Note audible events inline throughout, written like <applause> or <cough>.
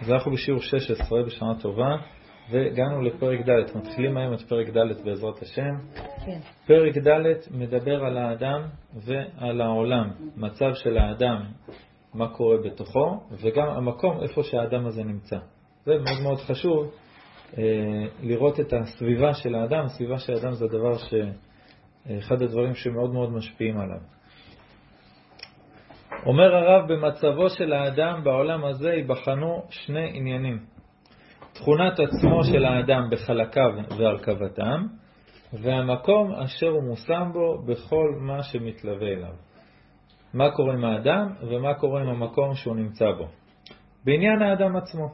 אז אנחנו בשיעור 16 בשנה טובה, והגענו לפרק ד', מתחילים היום את פרק ד' בעזרת השם. כן. פרק ד' מדבר על האדם ועל העולם, מצב של האדם, מה קורה בתוכו, וגם המקום איפה שהאדם הזה נמצא. זה מאוד מאוד חשוב אה, לראות את הסביבה של האדם, הסביבה של האדם זה הדבר ש... אחד הדברים שמאוד מאוד משפיעים עליו. אומר הרב, במצבו של האדם בעולם הזה ייבחנו שני עניינים. תכונת עצמו של האדם בחלקיו והרכבתם, והמקום אשר הוא מושם בו בכל מה שמתלווה אליו. מה קורה עם האדם ומה קורה עם המקום שהוא נמצא בו. בעניין האדם עצמו.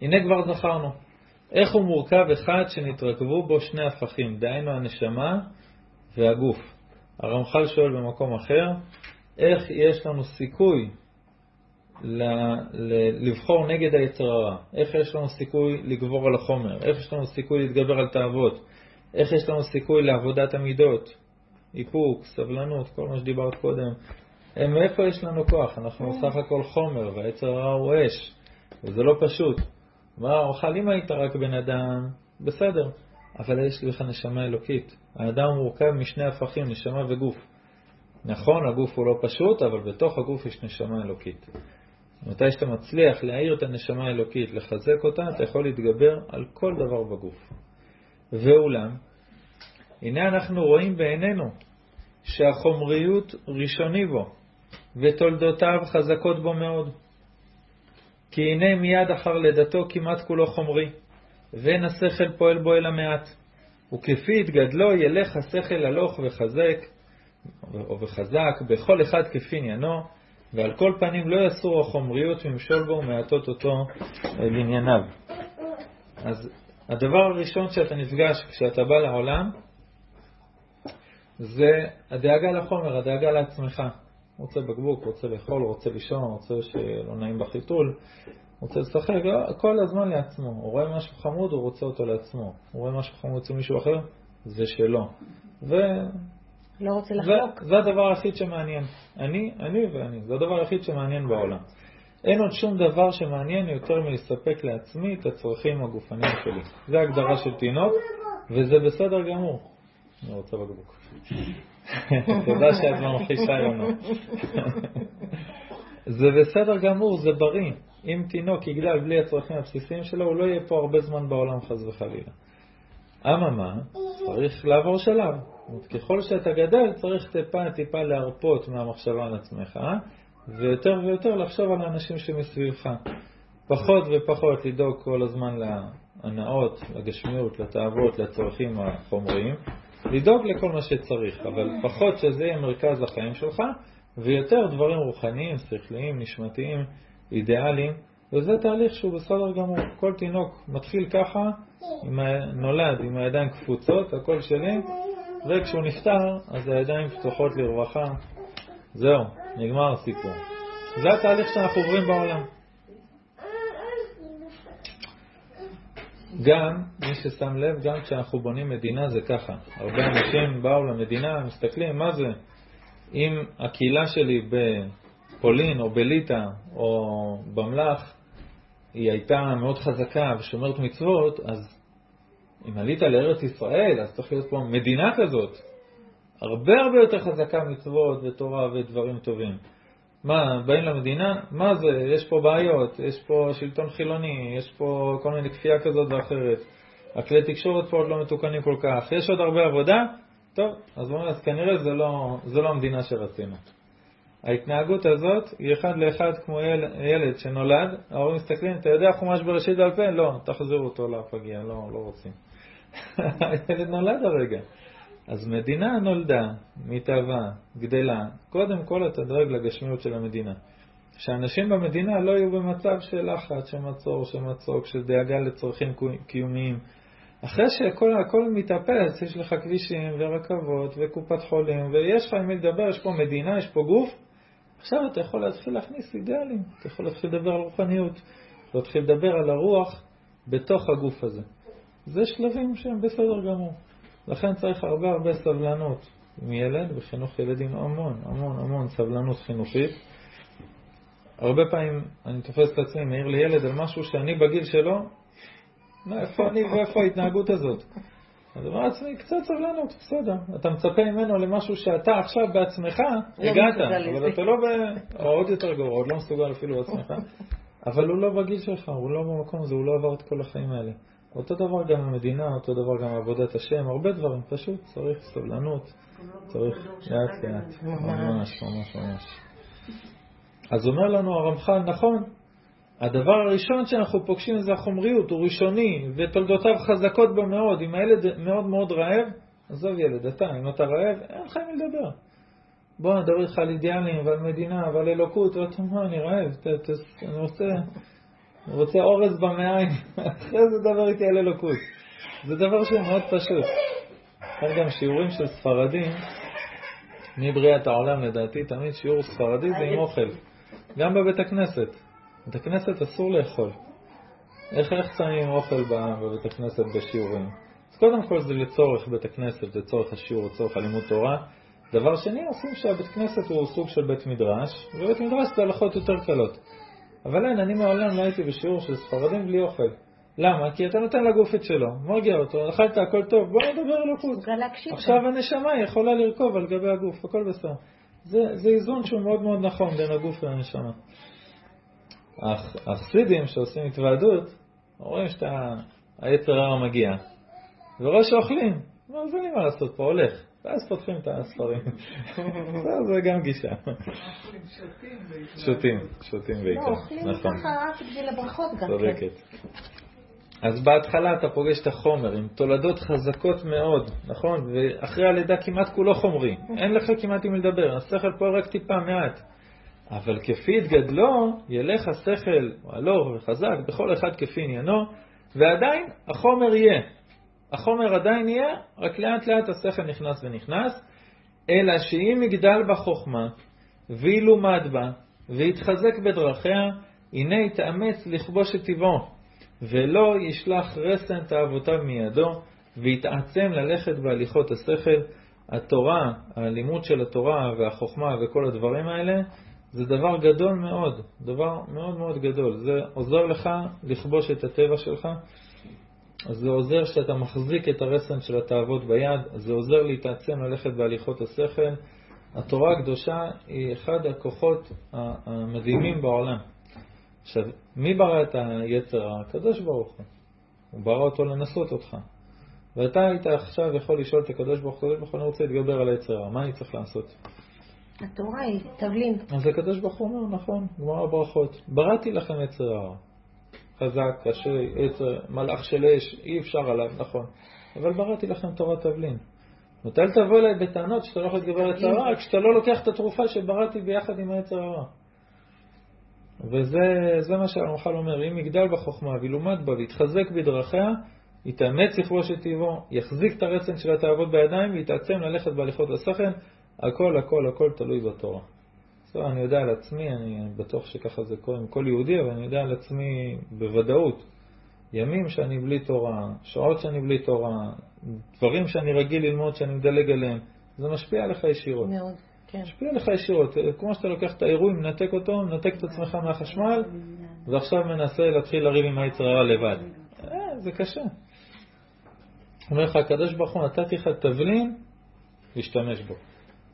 הנה כבר זכרנו, איך הוא מורכב אחד שנתרכבו בו שני הפכים, דהיינו הנשמה והגוף. הרמח"ל שואל במקום אחר, איך יש לנו סיכוי ל- ל- לבחור נגד היצר הרע? איך יש לנו סיכוי לגבור על החומר? איך יש לנו סיכוי להתגבר על תאוות? איך יש לנו סיכוי לעבודת המידות? איפוק, סבלנות, כל מה שדיברת קודם. מאיפה יש לנו כוח? אנחנו סך הכל חומר, והיצר הרע הוא אש, וזה לא פשוט. מה, אוכל אם היית רק בן אדם, בסדר, אבל יש לך נשמה אלוקית. האדם מורכב משני הפכים, נשמה וגוף. נכון, הגוף הוא לא פשוט, אבל בתוך הגוף יש נשמה אלוקית. מתי שאתה מצליח להאיר את הנשמה האלוקית, לחזק אותה, אתה יכול להתגבר על כל דבר בגוף. ואולם, הנה אנחנו רואים בעינינו שהחומריות ראשוני בו, ותולדותיו חזקות בו מאוד. כי הנה מיד אחר לידתו כמעט כולו חומרי, ואין השכל פועל בו אלא מעט. וכפי התגדלו ילך השכל הלוך וחזק, או וחזק, בכל אחד כפי עניינו, ועל כל פנים לא יסור החומריות ממשול בו ומעטות אותו לענייניו. אז הדבר הראשון שאתה נפגש כשאתה בא לעולם, זה הדאגה לחומר, הדאגה לעצמך. רוצה בקבוק, רוצה לאכול, רוצה לישון, רוצה שלא נעים בחיתול, רוצה לשחק, כל הזמן לעצמו. הוא רואה משהו חמוד, הוא רוצה אותו לעצמו. הוא רואה משהו חמוד אצל מישהו אחר, זה שלו. ו... לא רוצה לחלוק. זה הדבר היחיד שמעניין. אני, אני ואני. זה הדבר היחיד שמעניין בעולם. אין עוד שום דבר שמעניין יותר מלספק לעצמי את הצרכים הגופניים שלי. זה הגדרה של תינוק, וזה בסדר גמור. אני רוצה בקבוק. <laughs> תודה שאת ממחישה לנו. <laughs> זה בסדר גמור, זה בריא. אם תינוק יגדל בלי הצרכים הבסיסיים שלו, הוא לא יהיה פה הרבה זמן בעולם חס וחלילה. אממה, צריך לעבור שלב. ככל שאתה גדל, צריך טיפה טיפה להרפות מהמחשבה על עצמך, ויותר ויותר לחשוב על האנשים שמסביבך. פחות ופחות לדאוג כל הזמן להנאות, לגשמיות, לתאוות, לצרכים החומריים, לדאוג לכל מה שצריך, אבל פחות שזה יהיה מרכז החיים שלך, ויותר דברים רוחניים, שכליים, נשמתיים, אידיאליים, וזה תהליך שהוא בסדר גמור. כל תינוק מתחיל ככה, עם ה... נולד עם הידיים קפוצות, הכל שלי, וכשהוא נפטר, אז הידיים פתוחות לרווחה. זהו, נגמר הסיפור. זה התהליך שאנחנו עוברים בעולם. גם, מי ששם לב, גם כשאנחנו בונים מדינה זה ככה. הרבה אנשים באו למדינה, מסתכלים, מה זה? אם הקהילה שלי בפולין או בליטא או במלח היא הייתה מאוד חזקה ושומרת מצוות, אז אם עלית לארץ ישראל, אז צריך להיות פה מדינה כזאת, הרבה הרבה יותר חזקה מצוות ותורה ודברים טובים. מה, באים למדינה, מה זה, יש פה בעיות, יש פה שלטון חילוני, יש פה כל מיני כפייה כזאת ואחרת, הכלי תקשורת פה עוד לא מתוקנים כל כך, יש עוד הרבה עבודה, טוב, אז אומרים, אז כנראה זה לא, זה לא המדינה שרצינו. ההתנהגות הזאת היא אחד לאחד כמו יל, ילד שנולד, ההורים מסתכלים, אתה יודע חומש בראשית בעל פה? לא, תחזירו אותו לפגיע, לא, לא רוצים. הילד נולד הרגע. אז מדינה נולדה, מתהווה, גדלה, קודם כל אתה דואג לגשמיות של המדינה. שאנשים במדינה לא יהיו במצב של לחץ, של מצור, של מצוק, של דאגה לצרכים קיומיים. אחרי שהכל הכל מתאפס, יש לך כבישים ורכבות וקופת חולים, ויש לך עם מי לדבר, יש פה מדינה, יש פה גוף, עכשיו אתה יכול להתחיל להכניס אידאלים, אתה יכול להתחיל לדבר על רוחניות, להתחיל לדבר על הרוח בתוך הגוף הזה. זה שלבים שהם בסדר גמור. לכן צריך הרבה הרבה סבלנות עם ילד, וחינוך ילדים המון, המון, המון סבלנות חינוכית. הרבה פעמים אני תופס את עצמי, מעיר לילד על משהו שאני בגיל שלו, מה, איפה אני ואיפה ההתנהגות הזאת? אז אומר לעצמי, קצת סבלנות, בסדר. אתה מצפה ממנו למשהו שאתה עכשיו בעצמך לא הגעת, אבל. אתה לא ב... או עוד יותר גרוע, עוד לא מסוגל אפילו בעצמך. אבל הוא לא בגיל שלך, הוא לא במקום הזה, הוא לא עבר את כל החיים האלה. אותו דבר גם המדינה, אותו דבר גם עבודת השם, הרבה דברים, פשוט צריך סבלנות, צריך לאט לאט, ממש ממש ממש. אז אומר לנו הרמח"ל, נכון, הדבר הראשון שאנחנו פוגשים זה החומריות, הוא ראשוני, ותולדותיו חזקות בו מאוד. אם הילד מאוד מאוד רעב, עזוב ילד, אתה, אם אתה רעב, אין לך עם לדבר. בוא נדבר איתך על אידיאלים ועל מדינה ועל אלוקות, ואתה אומר, אני רעב, אני רוצה, אני רוצה אורז במעיים, <laughs> אחרי זה דבר איתי על אלוקות. זה דבר שהוא מאוד פשוט. כאן גם שיעורים של ספרדים, מבריאת העולם לדעתי, תמיד שיעור ספרדי זה עם אוכל. גם בבית הכנסת. בבית הכנסת אסור לאכול. איך, איך שמים אוכל בבית הכנסת בשיעורים? אז קודם כל זה לצורך בית הכנסת, לצורך השיעור, לצורך הלימוד תורה. דבר שני, עושים שהבית כנסת הוא סוג של בית מדרש, ובית מדרש זה הלכות יותר קלות. אבל אין, אני מעולם לא הייתי בשיעור של ספרדים בלי אוכל. למה? כי אתה נותן לגוף את שלו, מרגיע אותו, אכלת הכל טוב, בוא נדבר אלוקות. מסוגל להקשיב. עכשיו הנשמה יכולה לרכוב על גבי הגוף, הכל בסדר. זה, זה איזון שהוא מאוד מאוד נכון בין הגוף לנשמה. הח- החסידים שעושים התוועדות, רואים שהיצר הרע מגיע, ורואה שאוכלים, אז אין לי מה לעשות פה, הולך. ואז פותחים את הספרים. <laughs> זה- גם גישה. שותים, שותים לא, בעיקר. אוכלים נכון. ככה רק בשביל הברכות גם. כן. צודקת. אז בהתחלה אתה פוגש את החומר עם תולדות חזקות מאוד, נכון? ואחרי הלידה כמעט כולו חומרי. אין לך כמעט עם לדבר, השכל פועל רק טיפה מעט. אבל כפי התגדלו, ילך השכל הלוך וחזק בכל אחד כפי עניינו, ועדיין החומר יהיה. החומר עדיין יהיה, רק לאט לאט השכל נכנס ונכנס, אלא שאם יגדל בחוכמה, וילומד בה, ויתחזק בדרכיה, הנה יתאמץ לכבוש את טבעו, ולא ישלח רסן תאוותיו מידו, ויתעצם ללכת בהליכות השכל. התורה, הלימוד של התורה והחוכמה וכל הדברים האלה, זה דבר גדול מאוד, דבר מאוד מאוד גדול. זה עוזר לך לכבוש את הטבע שלך, זה עוזר שאתה מחזיק את הרסן של התאוות ביד, זה עוזר להתעצם ללכת בהליכות השכל. התורה הקדושה היא אחד הכוחות המדהימים בעולם. עכשיו, מי ברא את היצר הרע? הקדוש ברוך הוא. הוא ברא אותו לנסות אותך. ואתה היית עכשיו יכול לשאול את הקדוש ברוך הוא, הקדוש ברוך הוא, אני רוצה להתגבר על היצר הרע, מה אני צריך לעשות? התורה היא תבלין. אז הקדוש ברוך הוא אומר, נכון, גמר הברכות, בראתי לכם יצר הרע. חזק, קשה, יצר, מלאך של אש, אי אפשר עליו, נכון. אבל בראתי לכם תורת תבלין. מתי תבוא אליי בטענות שאתה לא יכול להתגבר על יצר הרע, כשאתה לא לוקח את התרופה שבראתי ביחד עם היצר הרע. וזה זה מה שהרמח"ל אומר, אם יגדל בחוכמה וילומד בה ויתחזק בדרכיה, יתאמץ לכבוש את טבעו, יחזיק את הרסן של התאוות בידיים ויתעצם ללכת בהליכות השכל, הכל הכל הכל תלוי בתורה. בסדר, אני יודע על עצמי, אני בטוח שככה זה קורה עם כל יהודי, אבל אני יודע על עצמי בוודאות. ימים שאני בלי תורה, שעות שאני בלי תורה, דברים שאני רגיל ללמוד שאני מדלג עליהם, זה משפיע עליך ישירות. מאוד, כן. משפיע עליך ישירות. כמו שאתה לוקח את העירוי, מנתק אותו, מנתק את עצמך מהחשמל, ועכשיו מנסה להתחיל לריב עם היצר הרע לבד. אה, זה קשה. אומר לך, הקדוש ברוך הוא, נתתי לך תבלין, להשתמש בו.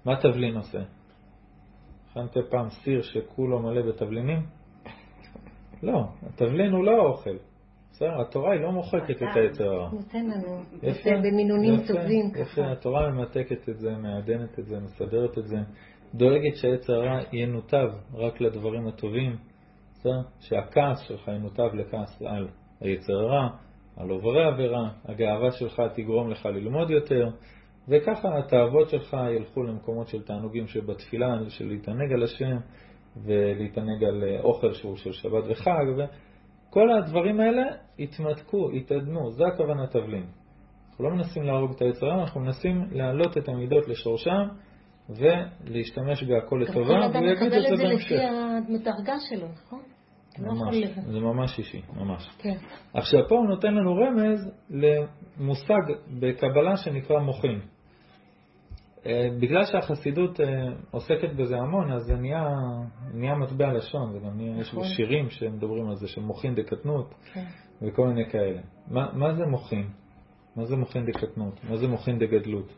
מה תבלין עושה? הכנת פעם סיר שכולו מלא בתבלינים? לא, התבלין הוא לא האוכל. בסדר, התורה היא לא מוחקת את היצר הרע. נותן לנו יפה, במינונים יפה, טובים. יפה, ככה. התורה ממתקת את זה, מעדנת את זה, מסדרת את זה, דואגת שהיצר הרע ינותב רק לדברים הטובים, בסדר? שהכעס שלך ינותב לכעס על היצר הרע, על עוברי עבירה, הגאווה שלך תגרום לך ללמוד יותר, וככה התאוות שלך ילכו למקומות של תענוגים שבתפילה, של להתענג על השם, ולהתענג על אה, אוכל שהוא של שבת וחג, וכל הדברים האלה יתמתקו, יתעדנו, זה הכוונה תבלין. אנחנו לא מנסים להרוג את היצר הרע, אנחנו מנסים להעלות את המידות לשורשם ולהשתמש בהכל גם לטובה, כל אדם והוא יגיד מקבל את את זה זה בהמשך. לפי הדרגה שלו, נכון? לא ממש. זה ממש אישי, ממש. כן. עכשיו פה הוא נותן לנו רמז למושג בקבלה שנקרא מוחין. אה, בגלל שהחסידות אה, עוסקת בזה המון, אז זה נהיה, נהיה מטבע לשון, זה גם נהיה, יש נכון. שירים שמדברים על זה, של מוחין דקטנות כן. וכל מיני כאלה. מה, מה זה מוחין? מה זה מוחין דקטנות? מה זה מוחין דגדלות?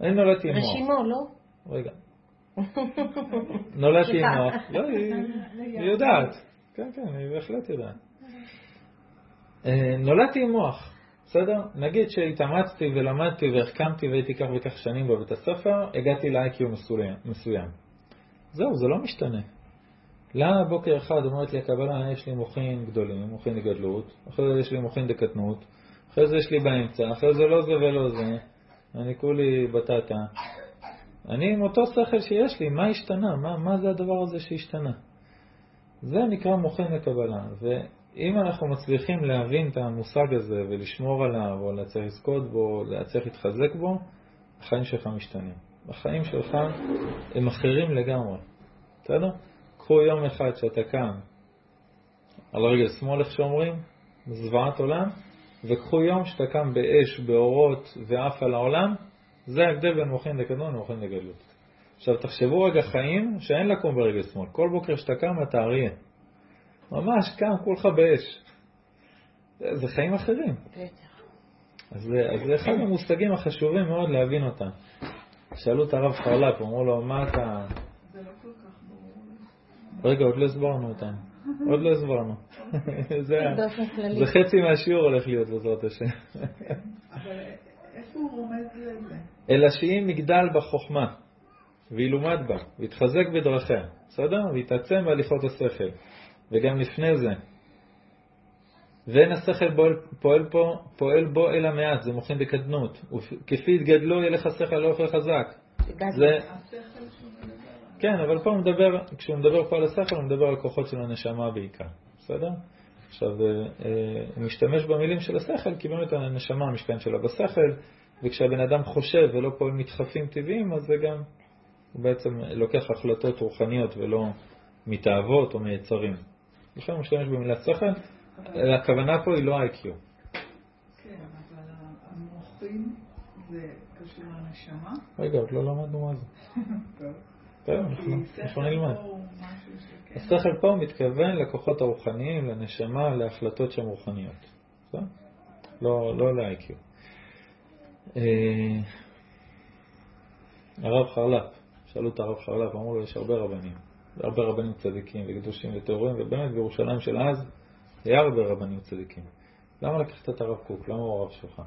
אני נולדתי עם מוח. רשימו, לא? רגע. <laughs> נולדתי עם. מוח. לא, היא היא יודעת. כן, כן, היא בהחלט יודעת. אה, נולדתי עם מוח, בסדר? נגיד שהתאמצתי ולמדתי והחכמתי והייתי כך וכך שנים בבית הספר, הגעתי ל-IQ מסוים-. זהו, זה לא משתנה. למה בוקר אחד אומרת לי הקבלה, יש לי מוחין גדולים, מוחין דגדלות, אחרי זה יש לי מוחין דקטנות, אחרי זה יש לי באמצע, אחרי זה לא זה ולא זה, אני כולי בטטה. אני עם אותו שכל שיש לי, מה השתנה? מה, מה זה הדבר הזה שהשתנה? זה נקרא מוחין לקבלה. ואם אנחנו מצליחים להבין את המושג הזה ולשמור עליו, או להצליח לזכות בו, להצליח להתחזק בו, החיים שלך משתנים. החיים שלך הם אחרים לגמרי. בסדר? קחו יום אחד שאתה קם על רגל שמאל, איך שאומרים, זוועת עולם, וקחו יום שאתה קם באש, באורות ועף על העולם, זה ההבדל בין מוחין לקדמון למוחין לגדלות. עכשיו תחשבו רגע חיים שאין לקום ברגל שמאל. כל בוקר שאתה קם אתה אריה. ממש קם כולך באש. זה, חיים אחרים. בטח. אז זה, אחד המושגים החשובים מאוד להבין אותם. שאלו את הרב חרל"פ, אמרו לו, מה אתה... זה לא כל כך ברור. רגע, עוד לא הסברנו אותם. עוד לא הסברנו. <laughs> זה, חצי מהשיעור הולך להיות בעזרת השם. אבל איפה הוא רומז לזה? אלא שאם יגדל בחוכמה, וילומד בה, ויתחזק בדרכיה, בסדר? ויתעצם בהליכות השכל. וגם לפני זה. ואין השכל פועל, פועל, פה, פועל בו אלא מעט, זה מוכין בקדנות. וכפי יתגדלו ילך השכל הלוך וחזק. זה, השכל שהוא מדבר עליו. כן, אבל פה הוא מדבר, כשהוא מדבר פה על השכל, הוא מדבר על כוחות של הנשמה בעיקר, בסדר? עכשיו, אה, אה, הוא משתמש במילים של השכל, כי באמת הנשמה, המשכן שלה בשכל, וכשהבן אדם חושב ולא פועל מדחפים טבעיים, אז זה גם, הוא בעצם לוקח החלטות רוחניות ולא מתאוות או מיצרים. לכן הוא משתמש במילת שכל, הכוונה פה היא לא IQ. כן, אבל המוחים זה קשור לנשמה. רגע, עוד לא למדנו מה זה. טוב. טוב, אנחנו נלמד. השכל פה מתכוון לכוחות הרוחניים, לנשמה, להחלטות שהן רוחניות. לא, לא ל-IQ. אה, הרב חרל"פ, שאלו את הרב חרל"פ, אמרו לו, יש הרבה רבנים, הרבה רבנים צדיקים וקדושים וטהורים, ובאמת בירושלים של אז היה הרבה רבנים צדיקים. למה לקחת את הרב קוק? למה הוא הרב שלך?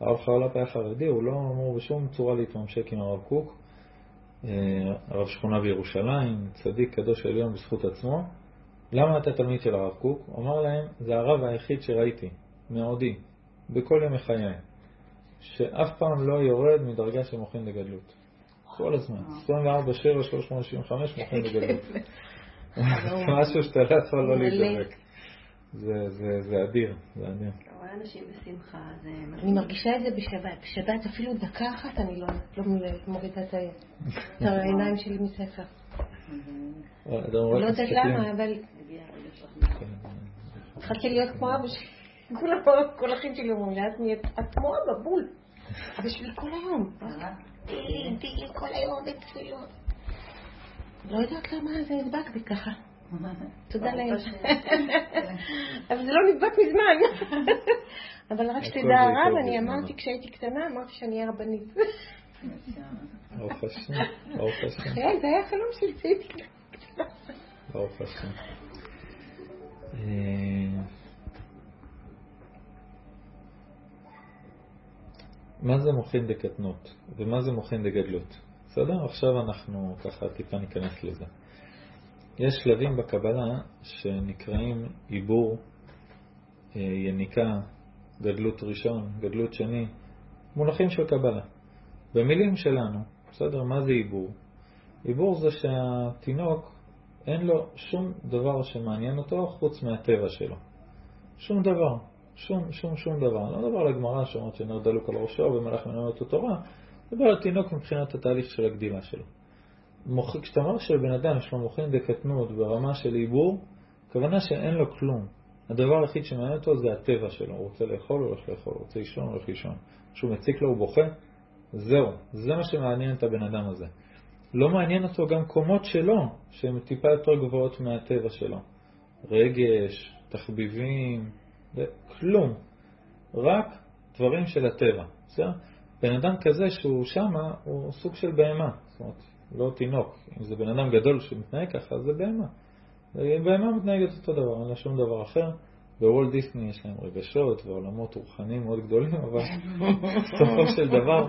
הרב חרל"פ היה חרדי, הוא לא אמור בשום צורה להתממשק עם הרב קוק. אה, הרב שכונה בירושלים, צדיק קדוש עליון בזכות עצמו. למה אתה תלמיד של הרב קוק? הוא אמר להם, זה הרב היחיד שראיתי, מעודי, בכל ימי חיי, שאף פעם לא יורד מדרגה של מוחין לגדלות. כל הזמן, 24, 7, 365 מוחין לגדלות. משהו שאתה לא יכול לא להידבק. זה, זה, זה אדיר, זה אדיר. אתה רואה אנשים בשמחה, זה... אני מרגישה את זה בשבת. בשבת אפילו דקה אחת אני לא לא מורידה את העיניים שלי מספר. רק לא יודעת. למה, אבל התחלתי להיות כמו אבא שלי. <laughs> כל אחים שלי אומרים לי, את כמו אבא, בול. אבא שלי כל היום. תהיי, תהיי כל היום בתפילות. לא יודעת למה זה נדבק בי ככה. תודה לאל. <laughs> אבל זה לא נדבק מזמן. <laughs> אבל רק שתדע הרב, אני. אמרתי כשהייתי קטנה, אמרתי שאני אהיה רבנית. <laughs> ברוך השם, ברוך השם, כן, זה היה חלום שלי כשהייתי קטנה. ברוך השם. אה, מה זה מוחין דקטנות ומה זה מוחין דגדלות? בסדר? עכשיו אנחנו ככה טיפה ניכנס לזה. יש שלבים בקבלה שנקראים עיבור, אה, יניקה, גדלות ראשון, גדלות שני, מונחים של קבלה. במילים שלנו, בסדר? מה זה עיבור? עיבור זה שהתינוק אין לו שום דבר שמעניין אותו חוץ מהטבע שלו. שום דבר. שום, שום, שום דבר. לא מדבר על הגמרא שאומרת שנר דלוק על ראשו ומלאך מנהל אותו תורה, מדבר על תינוק מבחינת התהליך של הגדילה שלו. מוח... כשאתה אומר שלבן אדם יש לו מוחין דקטנות ברמה של עיבור, הכוונה שאין לו כלום. הדבר היחיד שמעניין אותו זה הטבע שלו. הוא רוצה לאכול, הוא הולך לאכול, הוא רוצה לישון, הוא הולך לישון. כשהוא מציק לו, הוא בוכה, זהו, זה מה שמעניין את הבן אדם הזה. לא מעניין אותו גם קומות שלו, שהן טיפה יותר גבוהות מהטבע שלו. רגש, תחביבים, כלום. רק דברים של הטבע. בסדר? בן אדם כזה שהוא שמה, הוא סוג של בהמה. זאת אומרת, לא תינוק. אם זה בן אדם גדול שמתנהג ככה, זה בהמה. בהמה מתנהגת אותו דבר, אין לה שום דבר אחר. בוולט דיסני יש להם רגשות ועולמות רוחניים מאוד גדולים, אבל בסופו של דבר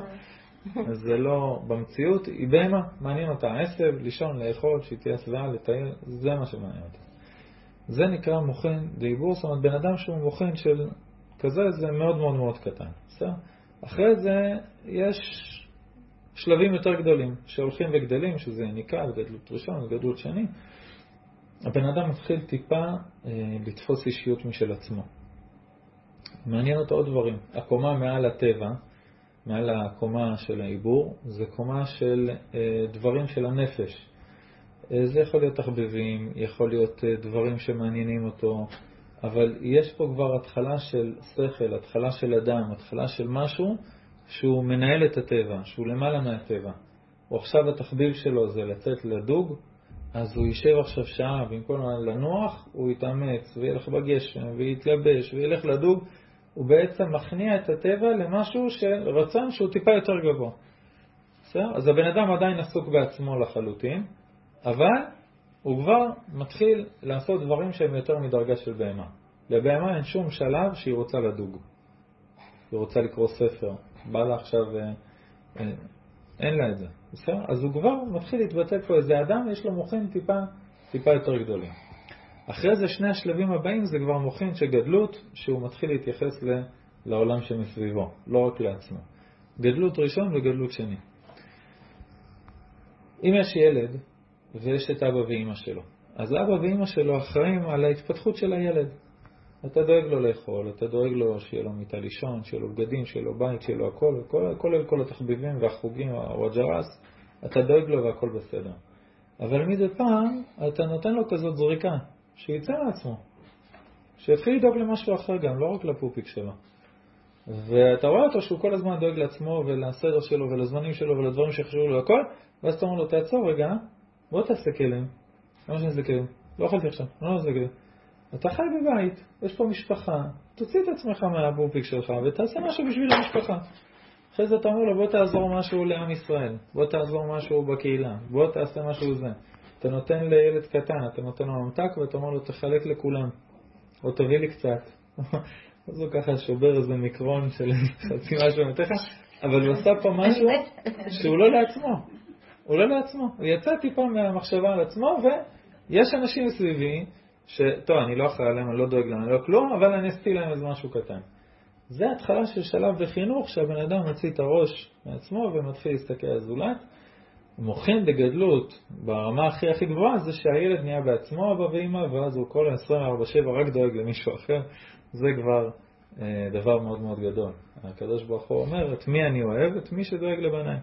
זה לא, במציאות היא בהמה, מעניין אותה עשב, לישון, לאכול, שהיא תהיה שבעה, לטייל, זה מה שמעניין אותה. זה נקרא מוחין דיבור, זאת אומרת בן אדם שהוא מוחין של כזה, זה מאוד מאוד מאוד קטן, בסדר? אחרי זה יש שלבים יותר גדולים שהולכים וגדלים, שזה יניקה, גדלות ראשון וגדלות שני. הבן אדם מתחיל טיפה אה, לתפוס אישיות משל עצמו. מעניין אותו עוד דברים. הקומה מעל הטבע, מעל הקומה של העיבור, זה קומה של אה, דברים של הנפש. אה, זה יכול להיות תחביבים, יכול להיות אה, דברים שמעניינים אותו, אבל יש פה כבר התחלה של שכל, התחלה של אדם, התחלה של משהו שהוא מנהל את הטבע, שהוא למעלה מהטבע. או עכשיו התחביב שלו זה לצאת לדוג, אז הוא יישב עכשיו שעה, במקום לנוח, הוא יתאמץ וילך בגשם ויתלבש וילך לדוג, הוא בעצם מכניע את הטבע למשהו של רצון שהוא טיפה יותר גבוה. בסדר? אז הבן אדם עדיין עסוק בעצמו לחלוטין, אבל הוא כבר מתחיל לעשות דברים שהם יותר מדרגה של בהמה. לבהמה אין שום שלב שהיא רוצה לדוג. היא רוצה לקרוא ספר, בא לה עכשיו, אה, אה, אין לה את זה. בסדר? אז הוא כבר מתחיל להתבטא פה איזה אדם, יש לו מוחין טיפה, טיפה יותר גדולים. אחרי זה שני השלבים הבאים זה כבר מוחין גדלות, שהוא מתחיל להתייחס ל, לעולם שמסביבו, לא רק לעצמו. גדלות ראשון וגדלות שני. אם יש ילד ויש את אבא ואימא שלו, אז אבא ואימא שלו אחראים על ההתפתחות של הילד. אתה דואג לו לאכול, אתה דואג לו שיהיה לו מיטה לישון, שיהיה לו בגדים, שיהיה לו בית, שיהיה לו הכל, כולל כל, כל התחביבים והחוגים, הווג'רס, אתה דואג לו והכל בסדר. אבל מדי פעם אתה נותן לו כזאת זריקה, שיצא מעצמו, שיתחיל לדאוג למשהו אחר גם, לא רק לפופיק שלו. ואתה רואה אותו שהוא כל הזמן דואג לעצמו ולסדר שלו ולזמנים שלו ולדברים שחשובים לו הכל, ואז אתה אומר לו, תעצור רגע, בוא תעשה כלים. למה שאני אעשה כלים? לא אכלתי עכשיו, לא אעשה כלים. אתה חי בבית, יש פה משפחה, תוציא את עצמך מהבופיק שלך ותעשה משהו בשביל המשפחה. אחרי זה אתה אומר לו, בוא תעזור משהו לעם ישראל, בוא תעזור משהו בקהילה, בוא תעשה משהו זה. אתה נותן לילד קטן, אתה נותן לו ממתק ואתה אומר לו, תחלק לכולם, או תביא לי קצת. אז הוא ככה שובר איזה מיקרון של <laughs> חצי משהו מתיך, אבל הוא עשה פה משהו שהוא לא לעצמו. לא לעצמו. הוא יצא טיפה מהמחשבה על עצמו, ויש אנשים מסביבי שטוב, אני לא אחראי עליהם, אני לא דואג להם, אני לא כלום, אבל אני אסתיר להם איזה משהו קטן. זה התחלה של שלב בחינוך שהבן אדם מוציא את הראש מעצמו ומתחיל להסתכל על זולת. מוכן בגדלות ברמה הכי הכי גבוהה זה שהילד נהיה בעצמו אבא ואמא ואז הוא כל ה-24/7 רק דואג למישהו אחר. זה כבר אה, דבר מאוד מאוד גדול. הקדוש ברוך הוא אומר את מי אני אוהב? את מי שדואג לבניי.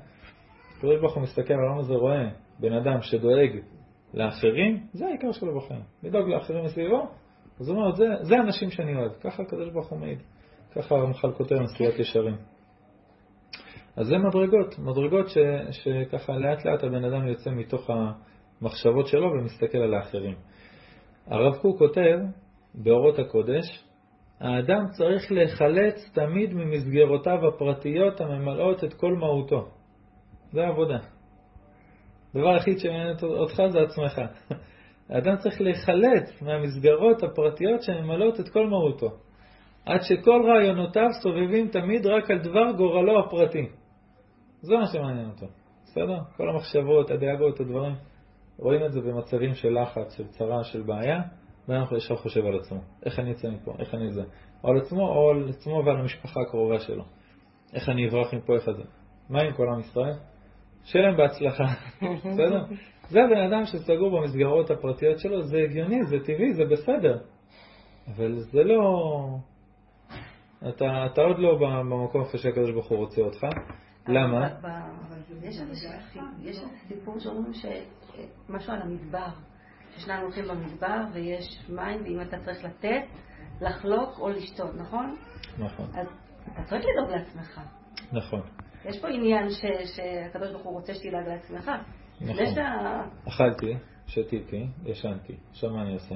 הקדוש ברוך הוא מסתכל על העולם הזה רואה בן אדם שדואג לאחרים, זה העיקר שלו בחיים. לדאוג לאחרים מסביבו, אז הוא אומר, זה, זה האנשים שאני אוהב. ככה הקדוש ברוך הוא מעיד. ככה הרמח"ל כותב נשיאת ישרים. אז זה מדרגות, מדרגות ש, שככה לאט לאט הבן אדם יוצא מתוך המחשבות שלו ומסתכל על האחרים. הרב קוק כותב באורות הקודש, האדם צריך להיחלץ תמיד ממסגרותיו הפרטיות הממלאות את כל מהותו. זה העבודה. הדבר היחיד שמעניין אותך זה עצמך. <laughs> האדם צריך להיחלץ מהמסגרות הפרטיות שממלאות את כל מהותו, עד שכל רעיונותיו סובבים תמיד רק על דבר גורלו הפרטי. זה מה שמעניין אותו, בסדר? כל המחשבות, הדאגות, הדברים, רואים את זה במצבים של לחץ, של צרה, של בעיה, ואנחנו ישר חושב על עצמו, איך אני אצא מפה, איך אני זה, או על עצמו או על עצמו ועל המשפחה הקרובה שלו, איך אני אברח מפה, איך זה. מה עם כל עם ישראל? שיהיה להם בהצלחה, <laughs> בסדר? זה הבן אדם שסגור במסגרות הפרטיות שלו, זה הגיוני, זה טבעי, זה בסדר. אבל זה לא... אתה, אתה עוד לא במקום איפה שהקדוש ברוך הוא רוצה אותך. למה? יש סיפור שאומרים משהו על המדבר, ששניים הולכים במדבר ויש מים, ואם אתה צריך לתת, לחלוק או לשתות, נכון? נכון. אז אתה צריך לדאוג לעצמך. נכון. יש פה עניין ש- שהקדוש ברוך הוא רוצה שתדאג לעצמך. נכון. אכלתי, שתיתי, ישנתי, עכשיו מה אני עושה?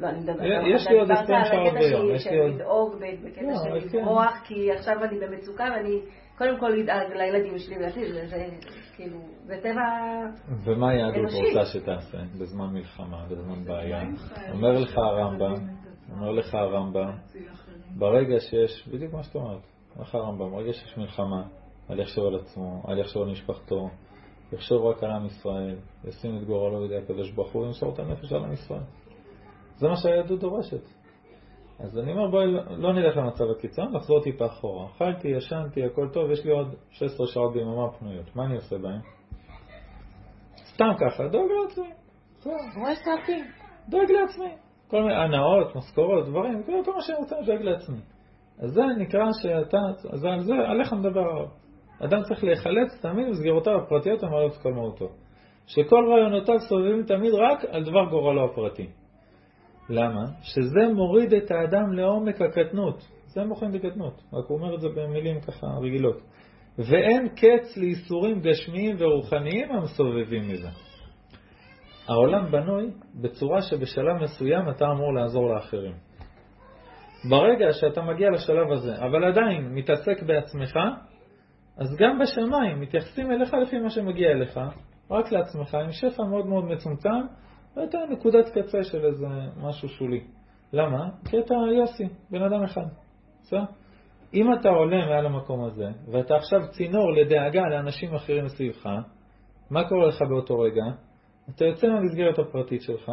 לא, אני מדברת, יש לי עוד דיברת 20 על שעות ביום, יש לי של עוד- לדאוג ב- בקטע לא, של כן. לברוח, כי עכשיו אני במצוקה ואני קודם כל אדאג לילדים שלי ולעתיד, זה- זה כאילו, זה טבע... ומה היהדות אנושי. רוצה שתעשה בזמן מלחמה, בזמן בעיה? אומר לך הרמב"ם, אומר לך הרמב"ם. ברגע שיש, בדיוק מה שאתה אומרת, אומר לך הרמב"ם, ברגע שיש מלחמה, אל יחשוב על עצמו, אל יחשוב על משפחתו, יחשוב רק על עם ישראל, ישים את גורלו בידי הקדוש ברוך הוא וימסור את הנפש על עם ישראל. זה מה שהיהדות דורשת. אז אני אומר, בואי לא נלך למצב הקיצון, נחזור טיפה אחורה. אכלתי, ישנתי, הכל טוב, יש לי עוד 16 שעות ביממה פנויות. מה אני עושה בהן? סתם ככה, דואג לעצמי. דואג לעצמי. כל מיני הנאות, משכורות, דברים, כל כל מה שאני רוצה, דואג לעצמי. אז זה נקרא שאתה, אז על זה, עליך מדבר הרב. אדם צריך להיחלץ תמיד במסגרותיו הפרטיות המעלות כל מהותו. שכל רעיונותיו סובבים תמיד רק על דבר גורלו הפרטי. למה? שזה מוריד את האדם לעומק הקטנות. זה מוכן בקטנות, רק הוא אומר את זה במילים ככה רגילות. ואין קץ לייסורים גשמיים ורוחניים המסובבים מזה. העולם בנוי בצורה שבשלב מסוים אתה אמור לעזור לאחרים. ברגע שאתה מגיע לשלב הזה, אבל עדיין מתעסק בעצמך, אז גם בשמיים מתייחסים אליך לפי מה שמגיע אליך, רק לעצמך, עם שפע מאוד מאוד מצומצם, ואתה נקודת קצה של איזה משהו שולי. למה? כי אתה יוסי, בן אדם אחד. בסדר? אם אתה עולה מעל המקום הזה, ואתה עכשיו צינור לדאגה לאנשים אחרים מסביבך, מה קורה לך באותו רגע? אתה יוצא מהמסגרת הפרטית שלך,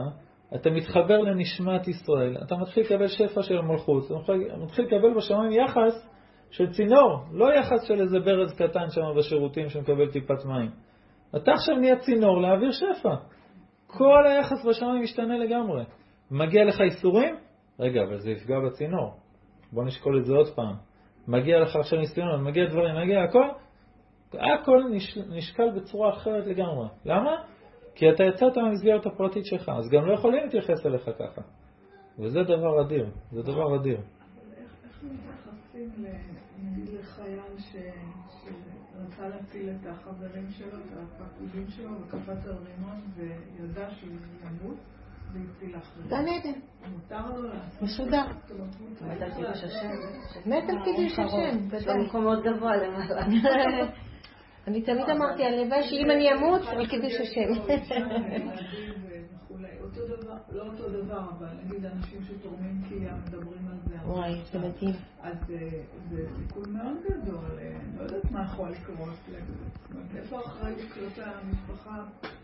אתה מתחבר לנשמת ישראל, אתה מתחיל לקבל שפע של המלכות, אתה מתחיל- לקבל בשמיים יחס של צינור, לא יחס של איזה ברז קטן שם בשירותים שמקבל טיפת מים. אתה עכשיו נהיה צינור להעביר שפע. כל היחס בשמיים משתנה לגמרי. מגיע לך איסורים? רגע, אבל זה יפגע בצינור. בוא נשקול את זה עוד פעם. מגיע לך עכשיו ניסיון, מגיע דברים, מגיע הכל, הכל נש, נשקל בצורה אחרת לגמרי. למה? כי אתה יצאת מהמסגרת הפרטית שלך, אז גם לא יכולים להתייחס אליך ככה. וזה דבר אדיר, זה דבר אדיר. איך מתייחסים לחייל שרצה להציל את החברים שלו, את הפקודים שלו, וקפץ על רימון וידע שהוא ימות? גן עדן. מותר לו לעשות? מסודר. מת על קידוש השם. מאוד גבוה למעלה. <laughs> אני תמיד אמרתי, הלוואי שאם אני אמות, על קידוש השם. אותו דבר, לא אותו דבר, אבל נגיד אנשים שתורמים כליה מדברים על זה. וואי, זה. מדהים. אז אה, זה סיכוי מאוד גדול, אה, לא יודעת מה יכול לקרות. איפה האחריות כלפי המשפחה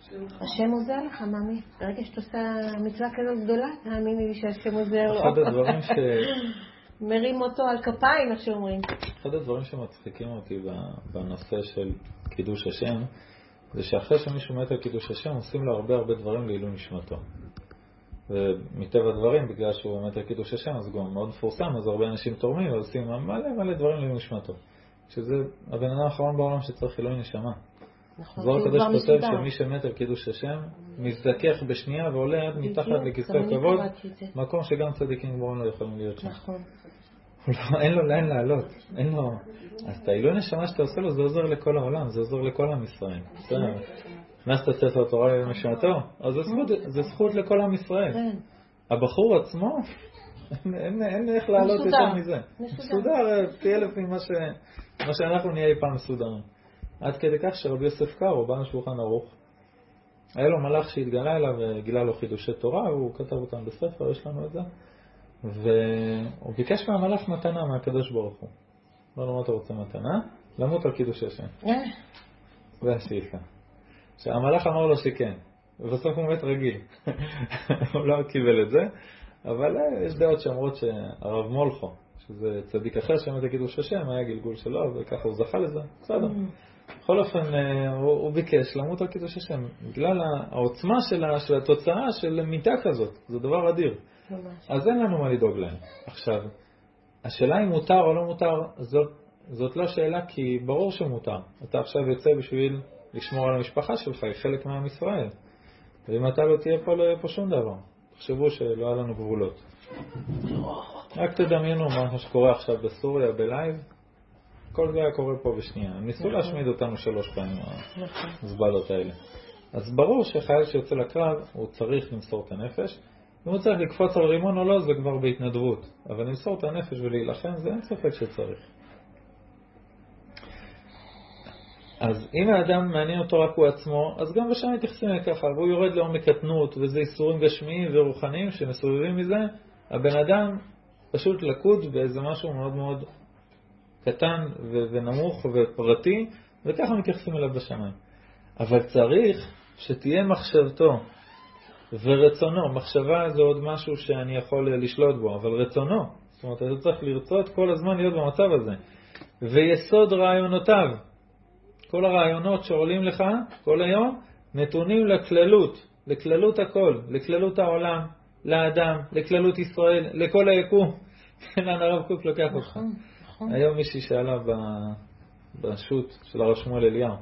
שלך? השם עוזר לך, מאמי. ברגע שאת עושה מצווה כזאת גדולה, תאמיני לי שהשם עוזר לו. אחד הדברים, ש... <laughs> מרים אותו על כפיים, איך שאומרים. אחד הדברים שמצחיקים אותי בנושא של קידוש השם, זה שאחרי שמישהו מת על קידוש השם, עושים לו הרבה הרבה דברים לעילוי נשמתו. ומטבע הדברים, בגלל שהוא מת על קידוש השם, אז הוא גם מאוד מפורסם, אז הרבה אנשים תורמים ועושים מלא מלא דברים לעילוי נשמתו. שזה הבן אדם האחרון בעולם שצריך עילוי נשמה. נכון, זוהר כי הוא הקדוש כבר כותב מסודר. שמי שמת על קידוש השם, מזדכך בשנייה ועולה עד מתחת לכיסא הכבוד, זה. מקום שגם צדיקים גמורים לא יכולים להיות שם. נכון. הוא לא- אין לו לאן לעלות, אין לו... אז את העילוי נשמה שאתה עושה לו, זה עוזר לכל העולם, זה עוזר לכל עם ישראל. בסדר. הכנסת ספר תורה למשמעתו, אז זה זכות, לכל עם ישראל. כן. הבחור עצמו, אין, איך לעלות. יותר מזה. מסודר. מסודר, פי אלף ממה ש... מה שאנחנו נהיה אי פעם מסודרים. עד כדי כך שרבי יוסף קארו, בא לשולחן ערוך, היה לו מלאך שהתגלה אליו וגילה לו חידושי תורה, והוא כתב אותם בספר, יש לנו את זה. והוא ביקש מהמלאך מתנה מהקדוש ברוך הוא. אמר לו, מה אתה רוצה מתנה? למות על קידוש השם. אה, זה השאיפה. שהמלאך אמר לו שכן, ובסוף הוא מת רגיל. <laughs> הוא לא קיבל את זה, אבל אה, יש דעות שאומרות שהרב מולכו, שזה צדיק אחר שמת לקידוש השם, היה גלגול שלו, וככה הוא זכה לזה, בסדר. בכל אופן, אה, הוא, הוא ביקש למות על קידוש השם, בגלל העוצמה של, התוצאה של מיתה כזאת, זה דבר אדיר. ממש. אז אין לנו מה לדאוג להם. עכשיו, השאלה אם מותר או לא מותר, זאת, זאת לא שאלה כי ברור שמותר. אתה עכשיו יוצא בשביל לשמור על המשפחה שלך, היא חלק מעם ישראל. ואם אתה לא תהיה פה, לא יהיה פה שום דבר. תחשבו שלא היה לנו גבולות. רק תדמיינו מה שקורה עכשיו בסוריה בלייב. כל זה היה קורה פה בשנייה. הם ניסו להשמיד אותנו שלוש פעמים, נכון. הזבלות האלה. אז ברור שחייל שיוצא לקרב, הוא צריך למסור את הנפש. אם הוא צריך לקפוץ על רימון או לא, זה כבר בהתנדבות. אבל למסור את הנפש ולהילחם, זה אין ספק שצריך. אז אם האדם מעניין אותו רק הוא עצמו, אז גם בשם מתייחסים אליו ככה, והוא יורד לעומק קטנות, וזה איסורים גשמיים ורוחניים שמסובבים מזה, הבן אדם פשוט לקוד באיזה משהו מאוד מאוד קטן ונמוך ופרטי, וככה מתייחסים אליו בשמיים. אבל צריך שתהיה מחשבתו ורצונו. מחשבה זה עוד משהו שאני יכול לשלוט בו, אבל רצונו. זאת אומרת, אתה צריך לרצות כל הזמן להיות במצב הזה. ויסוד רעיונותיו, כל הרעיונות שעולים לך כל היום, נתונים לכללות, לכללות הכל, לכללות העולם, לאדם, לכללות ישראל, לכל היקום. לאן <laughs> הרב קוק לוקח אותך. נכון, נכון. היום מישהי שאלה ב- בשו"ת של הרב שמואל אליהו.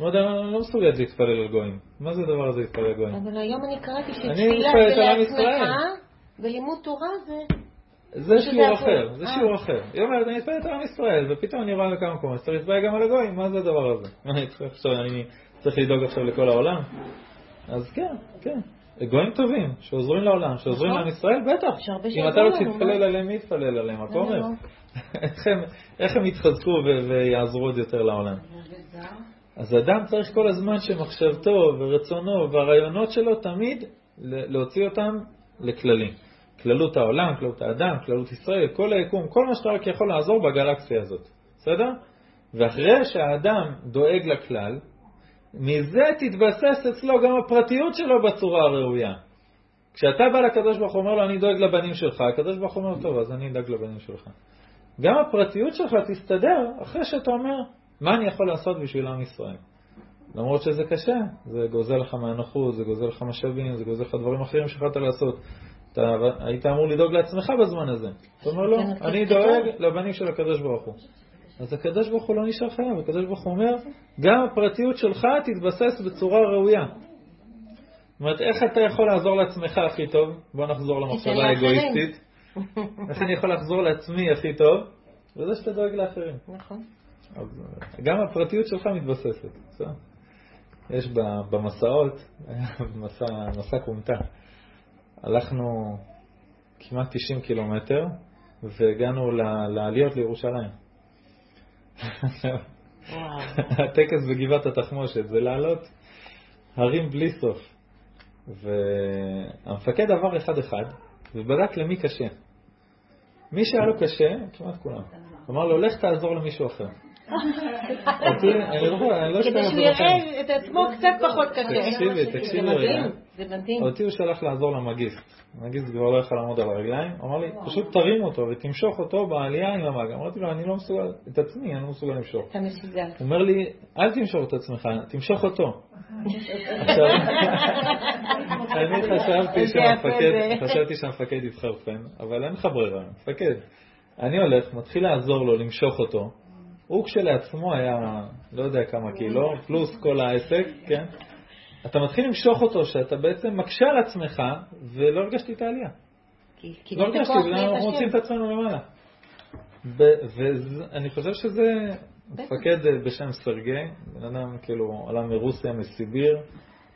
הוא אומר, אני לא מסוגלת להתפלל על גויים. מה זה הדבר הזה להתפלל על גויים? אבל היום אני קראתי שתפילה זה. לעצמך, ולימוד תורה זה... זה שיעור. אחר, זה אה. שיעור אחר. היא אומרת, אני מתפללת על עם ישראל, ופתאום אני רואה בכמה מקומות, צריך להתפלל גם על הגויים, מה זה הדבר הזה? <laughs> מה אני צריך עכשיו, אני צריך לדאוג עכשיו לכל העולם? אז כן, כן. גויים טובים, שעוזרים לעולם, שעוזרים נכון. לעם ישראל, בטח. אם אתה לא תתפלל מה? עליהם, מי יתפלל עליהם? הכומר? לא? <laughs> איך הם- יתחזקו ויעזרו עוד יותר לעולם? אז אדם צריך כל הזמן שמחשבתו ורצונו והרעיונות שלו תמיד להוציא אותם לכללים. כללות העולם, כללות האדם, כללות ישראל, כל היקום, כל מה שאתה רק יכול לעזור בגלקסיה הזאת, בסדר? ואחרי שהאדם דואג לכלל, מזה תתבסס אצלו גם הפרטיות שלו בצורה הראויה. כשאתה בא לקדוש ברוך הוא אומר לו, אני דואג לבנים שלך, הקדוש ברוך הוא אומר, טוב, אז אני אדאג לבנים שלך. גם הפרטיות שלך תסתדר אחרי שאתה אומר, מה אני יכול לעשות בשביל עם ישראל? למרות שזה קשה, זה גוזל לך מהנוחות, זה גוזל לך משאבים, זה גוזל לך דברים אחרים שיכולת לעשות. אתה היית אמור לדאוג לעצמך בזמן הזה. אתה אומר, לא, כן, אני כן, דואג כן. לבנים של הקדוש ברוך הוא. אז הקדוש ברוך הוא לא נשאר חייב, הקדוש ברוך הוא אומר, גם הפרטיות שלך תתבסס בצורה ראויה. זאת אומרת, איך אתה יכול לעזור לעצמך הכי טוב? בוא נחזור למחשבה. האגואיסטית. איך אני יכול לחזור לעצמי הכי טוב? וזה שאתה דואג לאחרים. נכון. אז גם הפרטיות שלך מתבססת. בסדר? יש במסעות, <laughs> מסע, מסע כומתה, הלכנו כמעט 90 קילומטר והגענו לעליות לירושלים. <laughs> הטקס בגבעת התחמושת זה לעלות הרים בלי סוף. והמפקד עבר אחד-אחד ובדק למי קשה. מי שהיה לו קשה, כמעט כולם. אמר לו, לך תעזור למישהו אחר. כדי שהוא. יראה את עצמו קצת פחות קשה. תקשיבי, תקשיבי רגע. זה מדהים. אותי הוא שלח לעזור למגיסט. המגיסט כבר לא יכול לעמוד על הרגליים, אמר לי, פשוט תרים אותו ותמשוך אותו בעלייה עם המג. אמרתי לו, אני לא מסוגל, את עצמי אני לא מסוגל למשוך. אתה מסוגל. הוא אומר לי, אל תמשוך את עצמך, תמשוך אותו. עכשיו, <laughs> אני חשבתי יפה שהמפקד. חשבתי שהמפקד יתחרפן, אבל אין לך ברירה, מפקד. אני הולך, מתחיל לעזור לו למשוך אותו. הוא כשלעצמו היה, לא יודע כמה קילו, פלוס כל העסק, כן? אתה מתחיל למשוך אותו, שאתה בעצם מקשה על עצמך, ולא הרגשתי את העלייה. כי- לא הרגשתי, אנחנו. מוצאים את עצמנו למעלה. ואני חושב שזה מפקד אה, בשם סרגי, בן אדם כאילו עלה מרוסיה, מסיביר,